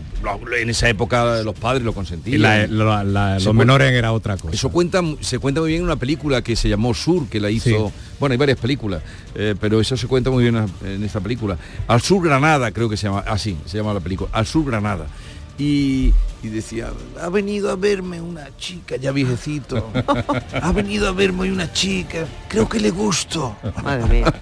En esa época los padres lo consentían. La- la- la- Se los menores era otra cosa. Eso cuenta, se cuenta muy bien en una película que se llamó Sur, que la hizo. Bueno, hay varias películas, eh, pero eso se cuenta muy bien en esta película. Al Sur Granada, creo que se llama, así se llama la película, Al Sur Granada. Y, y decía, ha venido a verme una chica ya viejecito. ha venido a verme una chica. Creo que le gusto. Madre mía.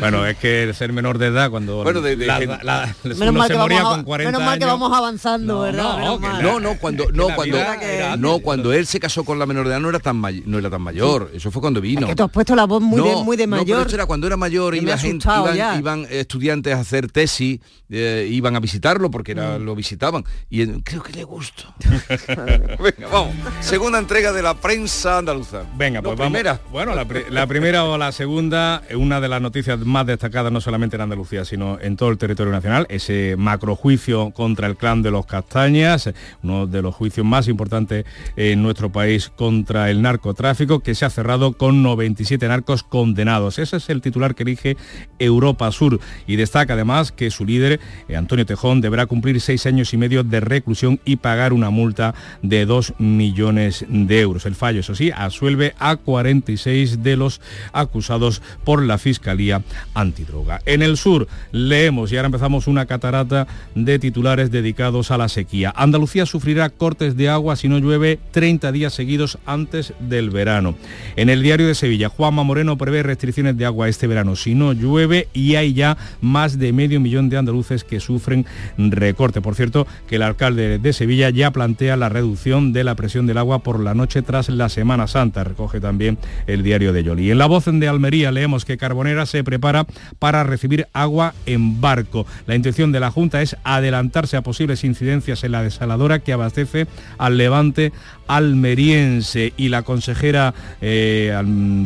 Bueno, es que el ser menor de edad cuando Bueno, de- de la- la- Menos mal, se que moría vamos, con 40 menos mal que vamos avanzando, ¿verdad? no, que mal. No, no, cuando no la cuando era no cuando él se casó con la menor de edad no era tan may- no era tan mayor. Eso fue cuando vino. Que tú has puesto la voz muy, de, muy de no, pero mayor. esto era cuando era mayor iba ha gente, iban, ya. iban estudiantes a hacer tesis, eh, iban a visitarlo porque era, Mm. lo visitaban. Y creo que le gusto. Venga, vamos. Segunda entrega de la prensa andaluza. Venga, No, pues vamos. primera. Bueno, la, pri- la primera o la segunda, eh, una de las noticias más destacadas no solamente en Andalucía, sino en todo el territorio nacional, ese macrojuicio contra el clan de los Castañas, uno de los juicios más importantes en nuestro país contra el narcotráfico, que se ha cerrado con 97 narcos condenados. Ese es el titular que elige Europa Sur y destaca además que su líder, eh, Antonio Tejón, deberá cumplir seis años y medio de reclusión y pagar una multa de 2 millones de euros. El fallo, eso sí, asuelve a 46 de los acusados por la Fiscalía Antidroga. En el sur leemos, y ahora empezamos una catarata de titulares dedicados a la sequía. Andalucía sufrirá cortes de agua si no llueve 30 días seguidos antes del verano. En el diario de Sevilla, Juanma Moreno prevé restricciones de agua este verano si no llueve y hay ya más de medio millón de andaluces que sufren recorte. Por cierto, que el alcalde de Sevilla ya plantea la reducción de la presión del agua por la noche tras la Semana Santa, recoge también el diario de Yoli. En la voz de Almería leemos que Carbonera se prepara para recibir agua en barco. La intención de la Junta es adelantarse a posibles incidencias en la desaladora que abastece al levante almeriense y la consejera eh,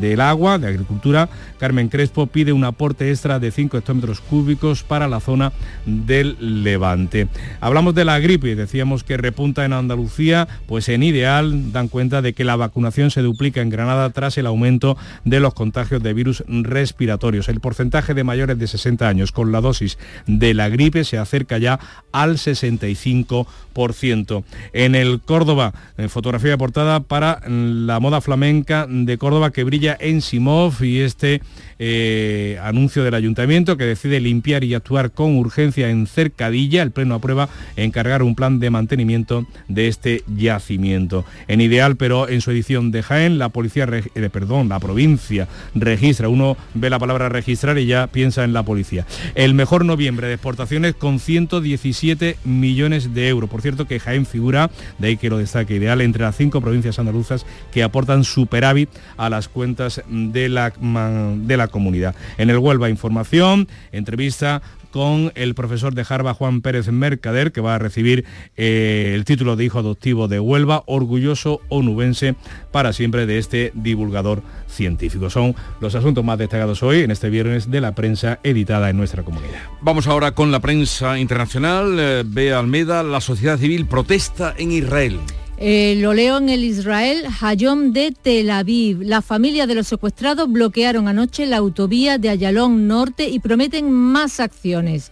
del agua, de agricultura, Carmen Crespo, pide un aporte extra de 5 hectómetros cúbicos para la zona del levante. Hablamos de la gripe, decíamos que repunta en Andalucía, pues en ideal dan cuenta de que la vacunación se duplica en Granada tras el aumento de los contagios de virus respiratorios. Porcentaje de mayores de 60 años con la dosis de la gripe se acerca ya al 65%. En el Córdoba, en fotografía de portada para la moda flamenca de Córdoba que brilla en Simov y este eh, anuncio del ayuntamiento que decide limpiar y actuar con urgencia en Cercadilla. El Pleno aprueba encargar un plan de mantenimiento de este yacimiento. En ideal, pero en su edición de Jaén, la policía, eh, perdón, la provincia registra. Uno ve la palabra registrar y ya piensa en la policía. El mejor noviembre de exportaciones con 117 millones de euros. Por cierto que Jaén figura, de ahí que lo destaque ideal, entre las cinco provincias andaluzas que aportan superávit a las cuentas de la, de la comunidad. En el Huelva Información, entrevista con el profesor de Harvard Juan Pérez Mercader, que va a recibir eh, el título de hijo adoptivo de Huelva, orgulloso onubense para siempre de este divulgador científico. Son los asuntos más destacados hoy en este viernes de la prensa editada en nuestra comunidad. Vamos ahora con la prensa internacional. Eh, Bea Almeda, la sociedad civil protesta en Israel. Eh, lo leo en el Israel Hayom de Tel Aviv. La familia de los secuestrados bloquearon anoche la autovía de Ayalón Norte y prometen más acciones.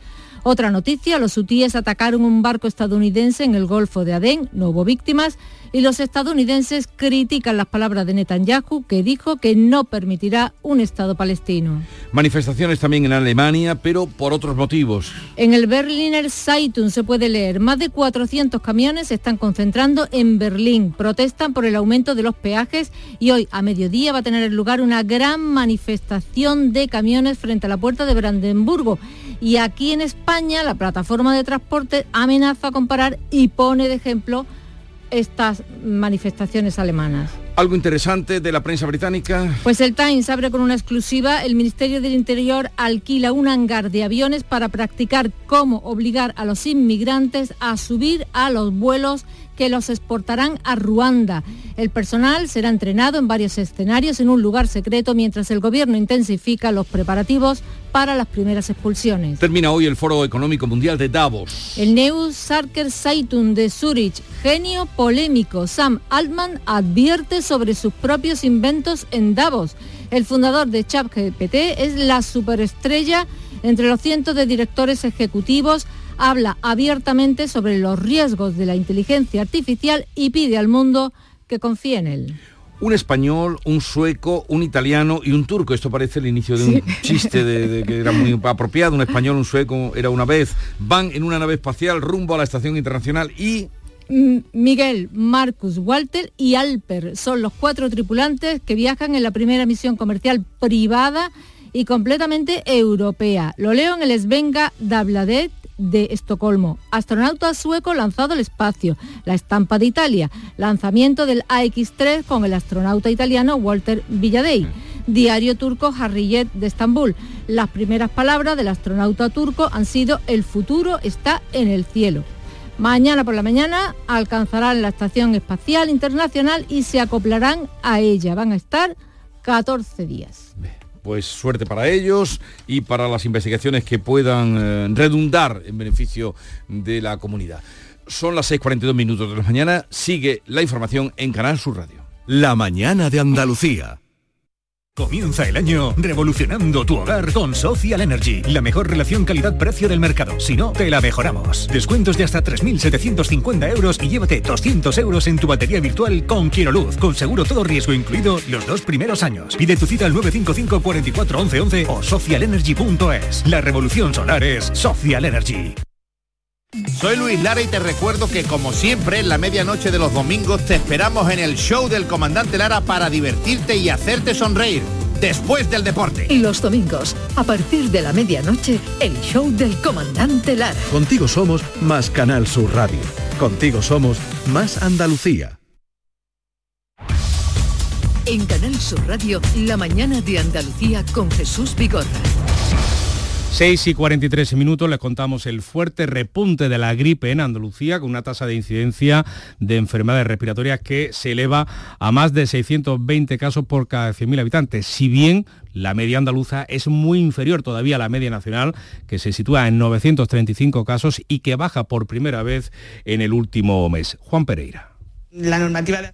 Otra noticia, los hutíes atacaron un barco estadounidense en el Golfo de Adén, no hubo víctimas, y los estadounidenses critican las palabras de Netanyahu, que dijo que no permitirá un Estado palestino. Manifestaciones también en Alemania, pero por otros motivos. En el Berliner Zeitung se puede leer, más de 400 camiones se están concentrando en Berlín, protestan por el aumento de los peajes y hoy a mediodía va a tener lugar una gran manifestación de camiones frente a la puerta de Brandenburgo. Y aquí en España la plataforma de transporte amenaza con parar y pone de ejemplo estas manifestaciones alemanas. Algo interesante de la prensa británica. Pues el Times abre con una exclusiva. El Ministerio del Interior alquila un hangar de aviones para practicar cómo obligar a los inmigrantes a subir a los vuelos que los exportarán a Ruanda. El personal será entrenado en varios escenarios en un lugar secreto mientras el gobierno intensifica los preparativos para las primeras expulsiones. Termina hoy el Foro Económico Mundial de Davos. El Neus Sarker Zeitung de Zurich, genio polémico, Sam Altman advierte sobre sus propios inventos en Davos. El fundador de ChatGPT es la superestrella entre los cientos de directores ejecutivos habla abiertamente sobre los riesgos de la inteligencia artificial y pide al mundo que confíe en él. Un español, un sueco, un italiano y un turco. Esto parece el inicio de un chiste de, que era muy apropiado. Un español, un sueco, era una vez. Van en una nave espacial rumbo a la estación internacional y Miguel, Marcus, Walter y Alper son los cuatro tripulantes que viajan en la primera misión comercial privada y completamente europea. Lo leo en el Svenga Dabladet de Estocolmo, astronauta sueco lanzado al espacio, la estampa de Italia, lanzamiento del AX-3 con el astronauta italiano Walter Villadei. Diario turco Harriyet de Estambul. Las primeras palabras del astronauta turco han sido el futuro está en el cielo. Mañana por la mañana alcanzarán la Estación Espacial Internacional y se acoplarán a ella. Van a estar 14 días pues suerte para ellos y para las investigaciones que puedan eh, redundar en beneficio de la comunidad. Son las 6.42 minutos de la mañana, sigue la información en Canal Sur Radio. La mañana de Andalucía. Comienza el año revolucionando tu hogar con Social Energy, la mejor relación calidad-precio del mercado. Si no, te la mejoramos. Descuentos de hasta 3.750 euros y llévate 200 euros en tu batería virtual con Quiero Luz, con seguro todo riesgo incluido los dos primeros años. Pide tu cita al 955 44 11 11 o socialenergy.es. La revolución solar es Social Energy. Soy Luis Lara y te recuerdo que como siempre en la medianoche de los domingos te esperamos en el show del comandante Lara para divertirte y hacerte sonreír después del deporte. Y los domingos, a partir de la medianoche, el show del comandante Lara. Contigo somos más Canal Sur Radio. Contigo somos más Andalucía. En Canal Sur Radio, la mañana de Andalucía con Jesús Vigorra. 6 y 43 minutos les contamos el fuerte repunte de la gripe en Andalucía con una tasa de incidencia de enfermedades respiratorias que se eleva a más de 620 casos por cada 100.000 habitantes. Si bien la media andaluza es muy inferior todavía a la media nacional, que se sitúa en 935 casos y que baja por primera vez en el último mes. Juan Pereira. La normativa de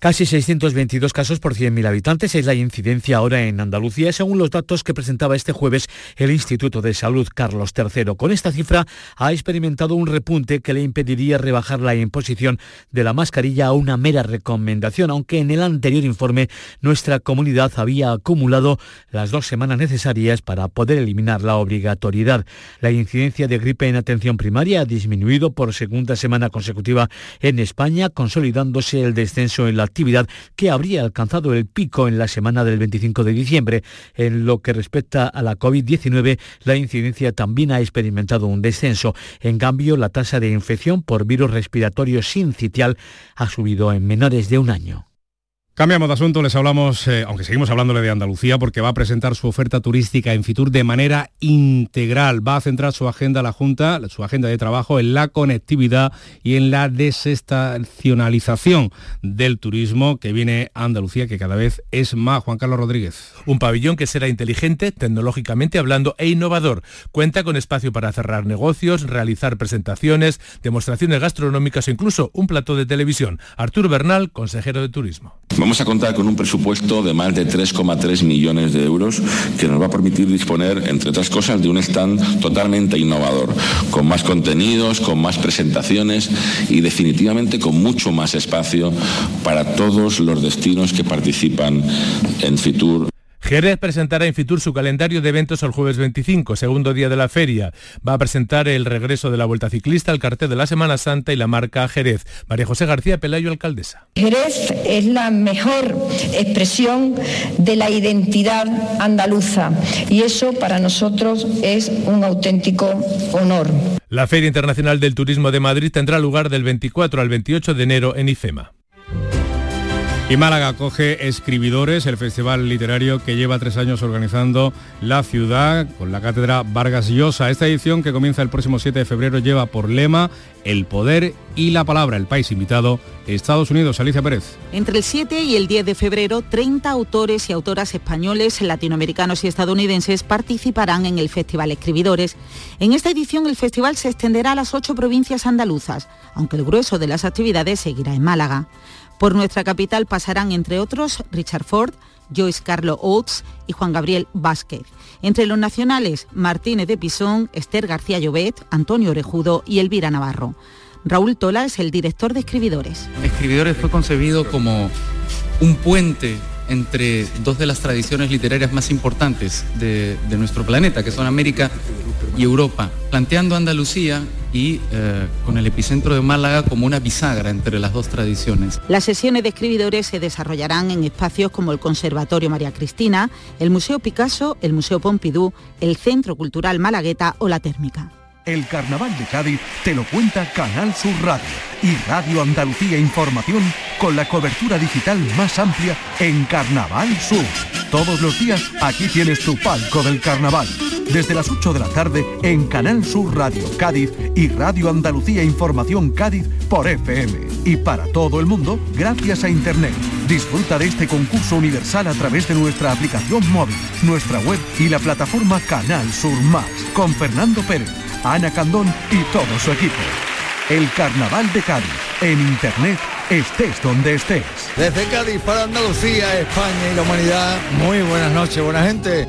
Casi 622 casos por 100.000 habitantes es la incidencia ahora en Andalucía, según los datos que presentaba este jueves el Instituto de Salud Carlos III. Con esta cifra ha experimentado un repunte que le impediría rebajar la imposición de la mascarilla a una mera recomendación, aunque en el anterior informe nuestra comunidad había acumulado las dos semanas necesarias para poder eliminar la obligatoriedad. La incidencia de gripe en atención primaria ha disminuido por segunda semana consecutiva en España, consolidándose el descenso en la actividad que habría alcanzado el pico en la semana del 25 de diciembre. En lo que respecta a la COVID-19, la incidencia también ha experimentado un descenso. En cambio, la tasa de infección por virus respiratorio sincitial ha subido en menores de un año. Cambiamos de asunto, les hablamos, eh, aunque seguimos hablándole de Andalucía, porque va a presentar su oferta turística en Fitur de manera integral. Va a centrar su agenda, la Junta, su agenda de trabajo en la conectividad y en la desestacionalización del turismo que viene a Andalucía, que cada vez es más. Juan Carlos Rodríguez. Un pabellón que será inteligente, tecnológicamente hablando e innovador. Cuenta con espacio para cerrar negocios, realizar presentaciones, demostraciones gastronómicas o incluso un plató de televisión. Arturo Bernal, consejero de Turismo. Vamos a contar con un presupuesto de más de 3,3 millones de euros que nos va a permitir disponer, entre otras cosas, de un stand totalmente innovador, con más contenidos, con más presentaciones y definitivamente con mucho más espacio para todos los destinos que participan en Fitur Jerez presentará en Fitur su calendario de eventos el jueves 25, segundo día de la feria. Va a presentar el regreso de la Vuelta Ciclista, el cartel de la Semana Santa y la marca Jerez. María José García Pelayo, alcaldesa. Jerez es la mejor expresión de la identidad andaluza y eso para nosotros es un auténtico honor. La Feria Internacional del Turismo de Madrid tendrá lugar del 24 al 28 de enero en IFEMA. Y Málaga acoge Escribidores, el festival literario que lleva tres años organizando la ciudad con la cátedra Vargas Llosa. Esta edición, que comienza el próximo 7 de febrero, lleva por lema El poder y la palabra. El país invitado, Estados Unidos. Alicia Pérez. Entre el 7 y el 10 de febrero, 30 autores y autoras españoles, latinoamericanos y estadounidenses participarán en el Festival Escribidores. En esta edición, el festival se extenderá a las ocho provincias andaluzas, aunque el grueso de las actividades seguirá en Málaga. Por nuestra capital pasarán, entre otros, Richard Ford, Joyce Carlo Oates y Juan Gabriel Vázquez. Entre los nacionales, Martínez de Pisón, Esther García Llobet, Antonio Orejudo y Elvira Navarro. Raúl Tola es el director de Escribidores. Escribidores fue concebido como un puente entre dos de las tradiciones literarias más importantes de, de nuestro planeta, que son América y Europa, planteando Andalucía y eh, con el epicentro de Málaga como una bisagra entre las dos tradiciones. Las sesiones de escribidores se desarrollarán en espacios como el Conservatorio María Cristina, el Museo Picasso, el Museo Pompidou, el Centro Cultural Malagueta o la Térmica. El Carnaval de Cádiz te lo cuenta Canal Sur Radio y Radio Andalucía Información con la cobertura digital más amplia en Carnaval Sur. Todos los días aquí tienes tu palco del carnaval. Desde las 8 de la tarde en Canal Sur Radio Cádiz y Radio Andalucía Información Cádiz por FM. Y para todo el mundo, gracias a Internet. Disfruta de este concurso universal a través de nuestra aplicación móvil, nuestra web y la plataforma Canal Sur Más con Fernando Pérez Ana Candón y todo su equipo. El Carnaval de Cádiz, en Internet, estés donde estés. Desde Cádiz para Andalucía, España y la humanidad, muy buenas noches, buena gente.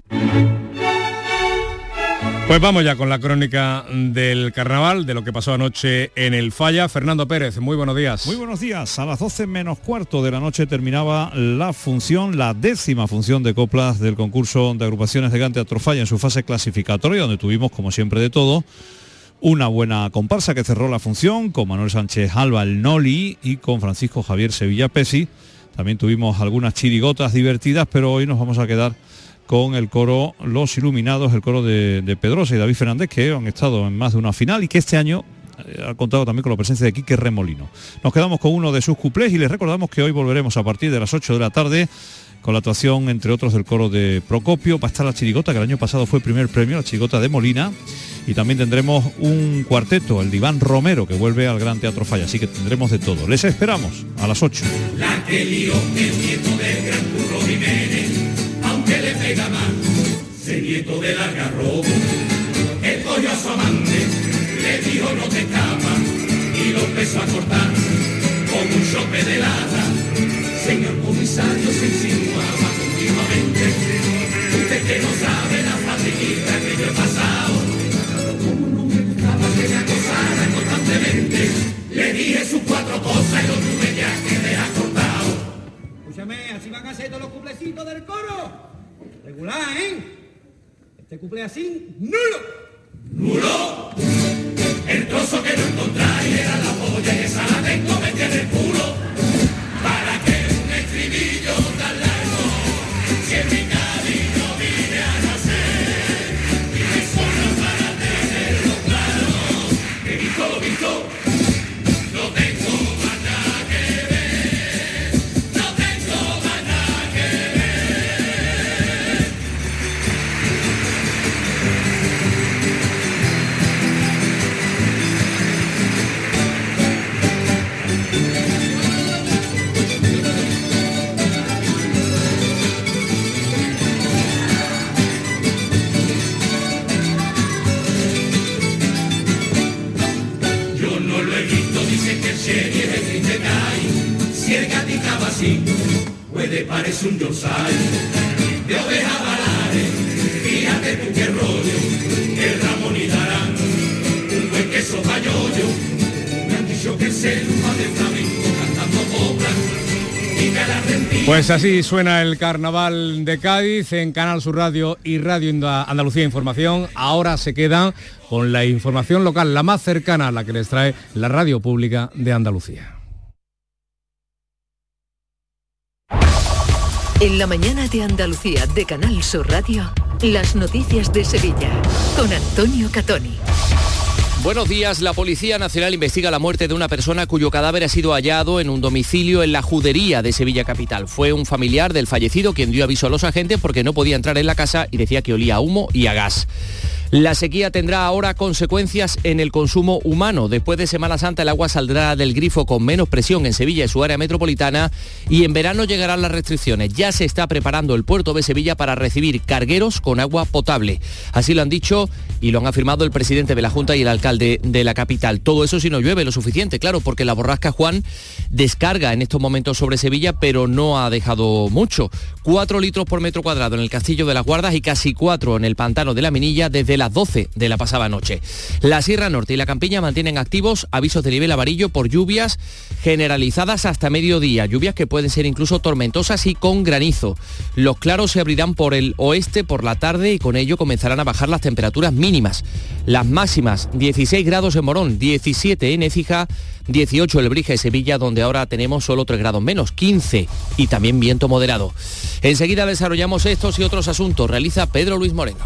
Pues vamos ya con la crónica del carnaval, de lo que pasó anoche en el Falla. Fernando Pérez, muy buenos días. Muy buenos días. A las 12 menos cuarto de la noche terminaba la función, la décima función de coplas del concurso de agrupaciones de Gran Teatro Falla en su fase clasificatoria, donde tuvimos, como siempre de todo, una buena comparsa que cerró la función con Manuel Sánchez Alba, el Noli, y con Francisco Javier Sevilla Pesi. También tuvimos algunas chirigotas divertidas, pero hoy nos vamos a quedar con el coro Los Iluminados, el coro de, Pedrosa y David Fernández, que han estado en más de una final y que este año eh, ha contado también con la presencia de Quique Remolino. Nos quedamos con uno de sus cuplés y les recordamos que hoy volveremos a partir de las 8 de la tarde con la actuación, entre otros, del coro de Procopio. Va a estar la chirigota, que el año pasado fue primer premio, la chirigota de Molina. Y también tendremos un cuarteto, el de Iván Romero, que vuelve al Gran Teatro Falla. Así que tendremos de todo. Les esperamos a las 8 le se nieto del algarrobo. El cogió a su amante, le dijo no te escapas, y lo empezó a cortar con un chope de lata. Señor comisario se insinuaba continuamente, usted que no sabe la fatiguita que yo he pasado. Como no me gustaba que me acosara constantemente, le dije sus cuatro cosas y lo tuve ya que dejar cortado. Escúchame, así van a ser todos los cuplecitos del coro. Regular, ¿eh? Este cumple así, nulo. ¡Nulo! El trozo que no encontráis era la polla y esa la tengo metida en el culo. Para que un estribillo tan largo, si en así suena el carnaval de Cádiz en Canal Sur Radio y Radio Andalucía Información. Ahora se quedan con la información local, la más cercana a la que les trae la radio pública de Andalucía. En la mañana de Andalucía de Canal Sur Radio, las noticias de Sevilla con Antonio Catoni. Buenos días. La Policía Nacional investiga la muerte de una persona cuyo cadáver ha sido hallado en un domicilio en la Judería de Sevilla Capital. Fue un familiar del fallecido quien dio aviso a los agentes porque no podía entrar en la casa y decía que olía a humo y a gas. La sequía tendrá ahora consecuencias en el consumo humano. Después de Semana Santa el agua saldrá del grifo con menos presión en Sevilla y su área metropolitana y en verano llegarán las restricciones. Ya se está preparando el puerto de Sevilla para recibir cargueros con agua potable. Así lo han dicho y lo han afirmado el presidente de la Junta y el alcalde de la capital. Todo eso si no llueve lo suficiente, claro, porque la borrasca Juan descarga en estos momentos sobre Sevilla, pero no ha dejado mucho. Cuatro litros por metro cuadrado en el Castillo de las Guardas y casi cuatro en el Pantano de la Minilla desde las 12 de la pasada noche. La Sierra Norte y la Campiña mantienen activos avisos de nivel amarillo por lluvias generalizadas hasta mediodía, lluvias que pueden ser incluso tormentosas y con granizo. Los claros se abrirán por el oeste por la tarde y con ello comenzarán a bajar las temperaturas mínimas. Las máximas 16 grados en Morón, 17 en Écija, 18 en Lebrija y Sevilla, donde ahora tenemos solo 3 grados menos, 15 y también viento moderado. Enseguida desarrollamos estos y otros asuntos. Realiza Pedro Luis Moreno.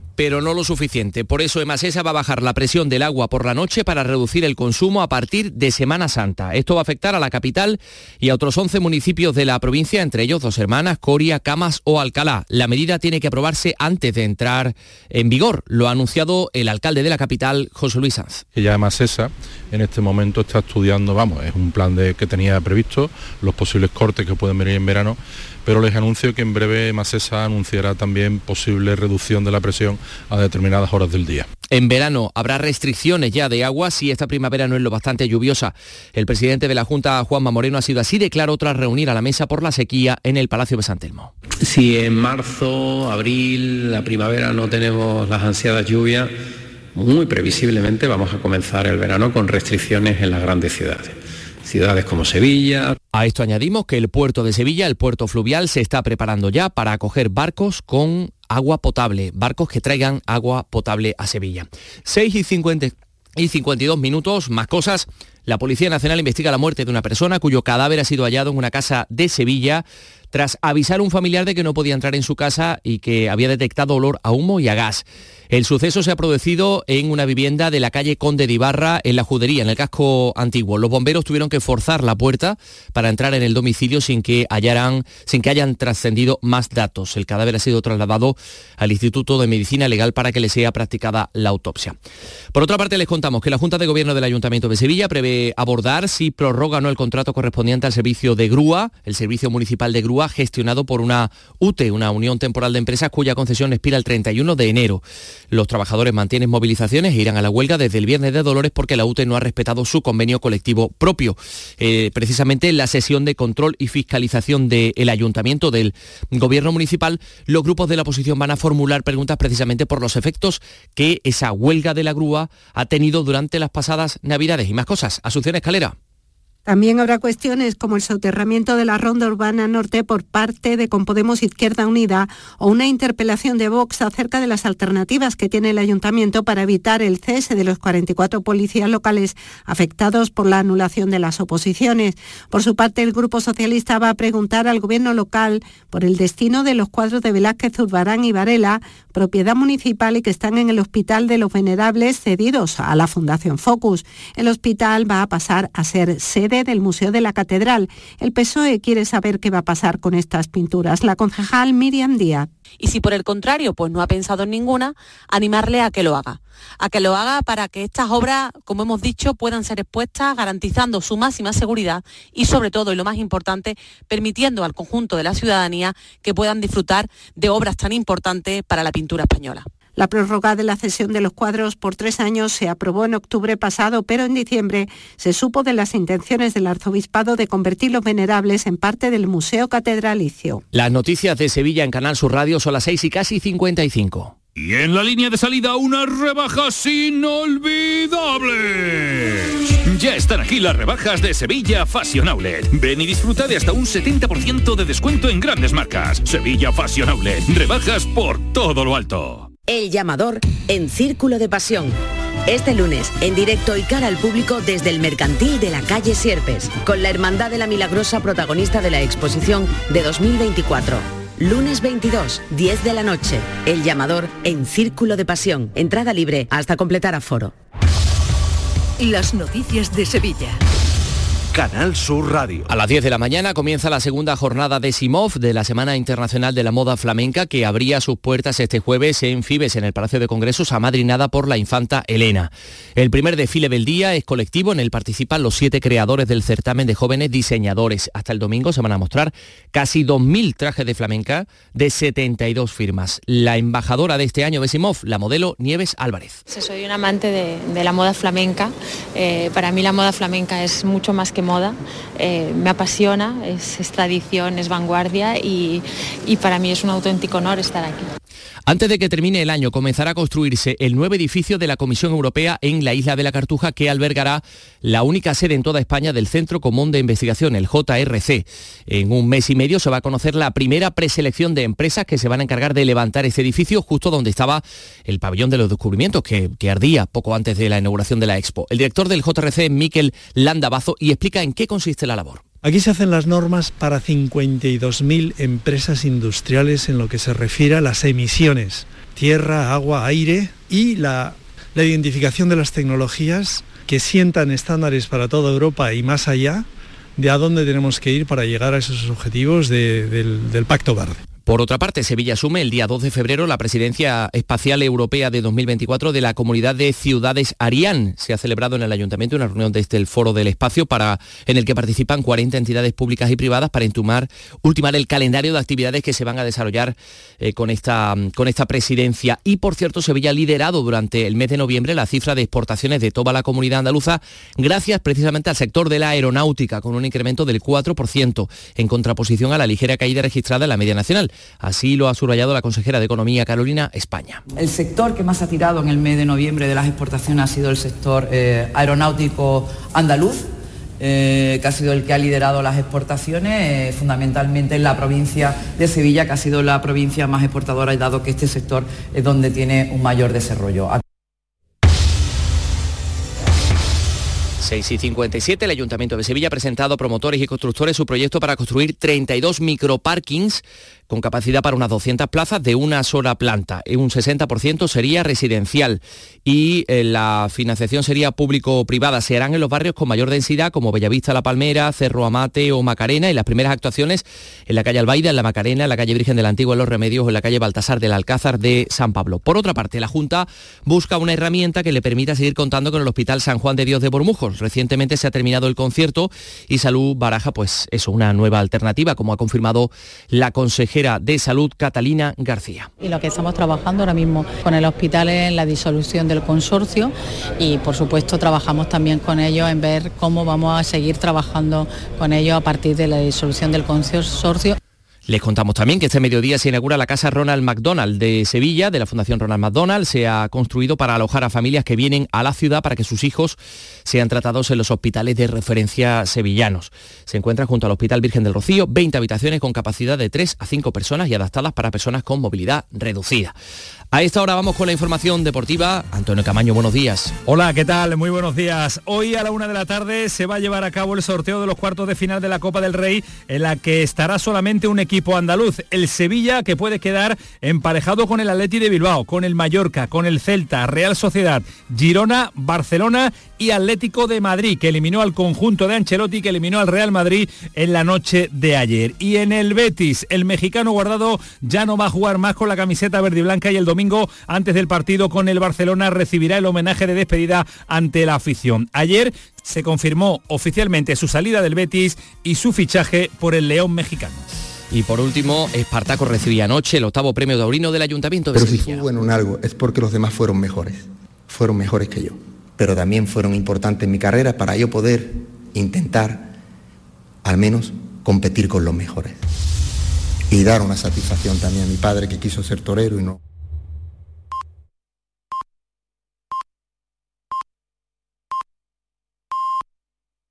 pero no lo suficiente. Por eso Emasesa va a bajar la presión del agua por la noche para reducir el consumo a partir de Semana Santa. Esto va a afectar a la capital y a otros 11 municipios de la provincia, entre ellos Dos Hermanas, Coria, Camas o Alcalá. La medida tiene que aprobarse antes de entrar en vigor. Lo ha anunciado el alcalde de la capital, José Luis Sanz. ya además esa en este momento está estudiando, vamos, es un plan de, que tenía previsto, los posibles cortes que pueden venir en verano, pero les anuncio que en breve Masesa anunciará también posible reducción de la presión a determinadas horas del día. En verano habrá restricciones ya de agua si esta primavera no es lo bastante lluviosa. El presidente de la Junta, Juanma Moreno, ha sido así de claro tras reunir a la mesa por la sequía en el Palacio de San Telmo. Si en marzo, abril, la primavera no tenemos las ansiadas lluvias, muy previsiblemente vamos a comenzar el verano con restricciones en las grandes ciudades. Ciudades como Sevilla. A esto añadimos que el puerto de Sevilla, el puerto fluvial, se está preparando ya para acoger barcos con agua potable, barcos que traigan agua potable a Sevilla. 6 y 50 y 52 minutos, más cosas. La Policía Nacional investiga la muerte de una persona cuyo cadáver ha sido hallado en una casa de Sevilla tras avisar a un familiar de que no podía entrar en su casa y que había detectado olor a humo y a gas. El suceso se ha producido en una vivienda de la calle Conde de Ibarra, en la Judería, en el casco antiguo. Los bomberos tuvieron que forzar la puerta para entrar en el domicilio sin que, hallaran, sin que hayan trascendido más datos. El cadáver ha sido trasladado al Instituto de Medicina Legal para que le sea practicada la autopsia. Por otra parte, les contamos que la Junta de Gobierno del Ayuntamiento de Sevilla prevé abordar si prorroga o no el contrato correspondiente al servicio de grúa, el servicio municipal de grúa gestionado por una UTE, una Unión Temporal de Empresas cuya concesión expira el 31 de enero. Los trabajadores mantienen movilizaciones e irán a la huelga desde el viernes de Dolores porque la UTE no ha respetado su convenio colectivo propio. Eh, precisamente en la sesión de control y fiscalización del ayuntamiento del gobierno municipal, los grupos de la oposición van a formular preguntas precisamente por los efectos que esa huelga de la grúa ha tenido durante las pasadas navidades y más cosas. Asunción Escalera. También habrá cuestiones como el soterramiento de la ronda urbana norte por parte de Compodemos Izquierda Unida o una interpelación de Vox acerca de las alternativas que tiene el ayuntamiento para evitar el cese de los 44 policías locales afectados por la anulación de las oposiciones. Por su parte, el Grupo Socialista va a preguntar al gobierno local por el destino de los cuadros de Velázquez Urbarán y Varela, propiedad municipal y que están en el Hospital de los Venerables cedidos a la Fundación Focus. El hospital va a pasar a ser sede del Museo de la Catedral. El PSOE quiere saber qué va a pasar con estas pinturas. La concejal Miriam Díaz. Y si por el contrario, pues no ha pensado en ninguna, animarle a que lo haga. A que lo haga para que estas obras, como hemos dicho, puedan ser expuestas garantizando su máxima seguridad y sobre todo, y lo más importante, permitiendo al conjunto de la ciudadanía que puedan disfrutar de obras tan importantes para la pintura española. La prórroga de la cesión de los cuadros por tres años se aprobó en octubre pasado, pero en diciembre se supo de las intenciones del arzobispado de convertir los venerables en parte del Museo Catedralicio. Las noticias de Sevilla en Canal Sur Radio son las 6 y casi 55. Y en la línea de salida unas rebajas inolvidables. Ya están aquí las rebajas de Sevilla Fashion Outlet. Ven y disfruta de hasta un 70% de descuento en grandes marcas. Sevilla Fashion Outlet. Rebajas por todo lo alto. El llamador en Círculo de Pasión. Este lunes, en directo y cara al público desde el Mercantil de la calle Sierpes, con la Hermandad de la Milagrosa protagonista de la exposición de 2024. Lunes 22, 10 de la noche. El llamador en Círculo de Pasión. Entrada libre hasta completar aforo. Las noticias de Sevilla. Canal Sur Radio. A las 10 de la mañana comienza la segunda jornada de Simov de la Semana Internacional de la Moda Flamenca que abría sus puertas este jueves en Fibes, en el Palacio de Congresos, amadrinada por la infanta Elena. El primer desfile del día es colectivo, en el participan los siete creadores del certamen de jóvenes diseñadores. Hasta el domingo se van a mostrar casi 2.000 trajes de flamenca de 72 firmas. La embajadora de este año de Simov, la modelo Nieves Álvarez. Soy un amante de, de la moda flamenca. Eh, para mí la moda flamenca es mucho más que moda, eh, me apasiona, es, tradición, es vanguardia y, y para mí es un auténtico honor estar aquí. Antes de que termine el año comenzará a construirse el nuevo edificio de la Comisión Europea en la isla de la Cartuja que albergará la única sede en toda España del Centro Común de Investigación, el JRC. En un mes y medio se va a conocer la primera preselección de empresas que se van a encargar de levantar ese edificio justo donde estaba el pabellón de los descubrimientos que, ardía poco antes de la inauguración de la Expo. El director del JRC Miquel Landabazo y explica en qué consiste la labor. Aquí se hacen las normas para 52.000 empresas industriales en lo que se refiere a las emisiones, tierra, agua, aire y la, la, identificación de las tecnologías que sientan estándares para toda Europa y más allá de a dónde tenemos que ir para llegar a esos objetivos de, del, del Pacto Verde. Por otra parte, Sevilla asume el día 2 de febrero la presidencia espacial europea de 2024 de la Comunidad de Ciudades Arián. Se ha celebrado en el Ayuntamiento una reunión desde el Foro del Espacio para, en el que participan 40 entidades públicas y privadas para intumar, ultimar el calendario de actividades que se van a desarrollar eh, con, esta, con esta presidencia. Y por cierto, Sevilla ha liderado durante el mes de noviembre la cifra de exportaciones de toda la comunidad andaluza gracias precisamente al sector de la aeronáutica con un incremento del 4% en contraposición a la ligera caída registrada en la media nacional. Así lo ha subrayado la consejera de Economía Carolina España. El sector que más ha tirado en el mes de noviembre de las exportaciones ha sido el sector eh, aeronáutico andaluz. Eh, que ha sido el que ha liderado las exportaciones, eh, fundamentalmente en la provincia de Sevilla, que ha sido la provincia más exportadora, y dado que este sector es donde tiene un mayor desarrollo. 6 y 57, el Ayuntamiento de Sevilla ha presentado a promotores y constructores su proyecto para construir 32 microparkings con capacidad para unas 200 plazas de una sola planta. Un 60% sería residencial y eh, la financiación sería público-privada. Se harán en los barrios con mayor densidad como Bellavista, La Palmera, Cerro Amate o Macarena y las primeras actuaciones en la calle Albaida, en la Macarena, en la calle Virgen del Antiguo, en Los Remedios o en la calle Baltasar del Alcázar de San Pablo. Por otra parte, la Junta busca una herramienta que le permita seguir contando con el Hospital San Juan de Dios de Bormujos. Recientemente se ha terminado el concierto y Salud baraja pues eso, una nueva alternativa, como ha confirmado la consejera de Salud, Catalina García. Y lo que estamos trabajando ahora mismo con el hospital es la disolución del consorcio y por supuesto trabajamos también con ellos en ver cómo vamos a seguir trabajando con ellos a partir de la disolución del consorcio. Les contamos también que este mediodía se inaugura la Casa Ronald McDonald de Sevilla, de la Fundación Ronald McDonald. Se ha construido para alojar a familias que vienen a la ciudad para que sus hijos sean tratados en los hospitales de referencia sevillanos. Se encuentra junto al Hospital Virgen del Rocío, 20 habitaciones con capacidad de 3 a 5 personas y adaptadas para personas con movilidad reducida. A esta hora vamos con la información deportiva. Antonio Camaño, buenos días. Hola, ¿qué tal? Muy buenos días. Hoy a la una de la tarde se va a llevar a cabo el sorteo de los cuartos de final de la Copa del Rey, en la que estará solamente un equipo andaluz, el Sevilla, que puede quedar emparejado con el Atleti de Bilbao, con el Mallorca, con el Celta, Real Sociedad, Girona, Barcelona y Atlético de Madrid, que eliminó al conjunto de Ancelotti, que eliminó al Real Madrid en la noche de ayer. Y en el Betis, el mexicano guardado ya no va a jugar más con la camiseta verde y blanca y el domingo, antes del partido con el Barcelona, recibirá el homenaje de despedida ante la afición. Ayer se confirmó oficialmente su salida del Betis y su fichaje por el León mexicano. Y por último, Espartaco recibía anoche el octavo premio taurino del Ayuntamiento de Pero si bueno en algo es porque los demás fueron mejores, fueron mejores que yo, pero también fueron importantes en mi carrera para yo poder intentar al menos competir con los mejores. Y dar una satisfacción también a mi padre que quiso ser torero y no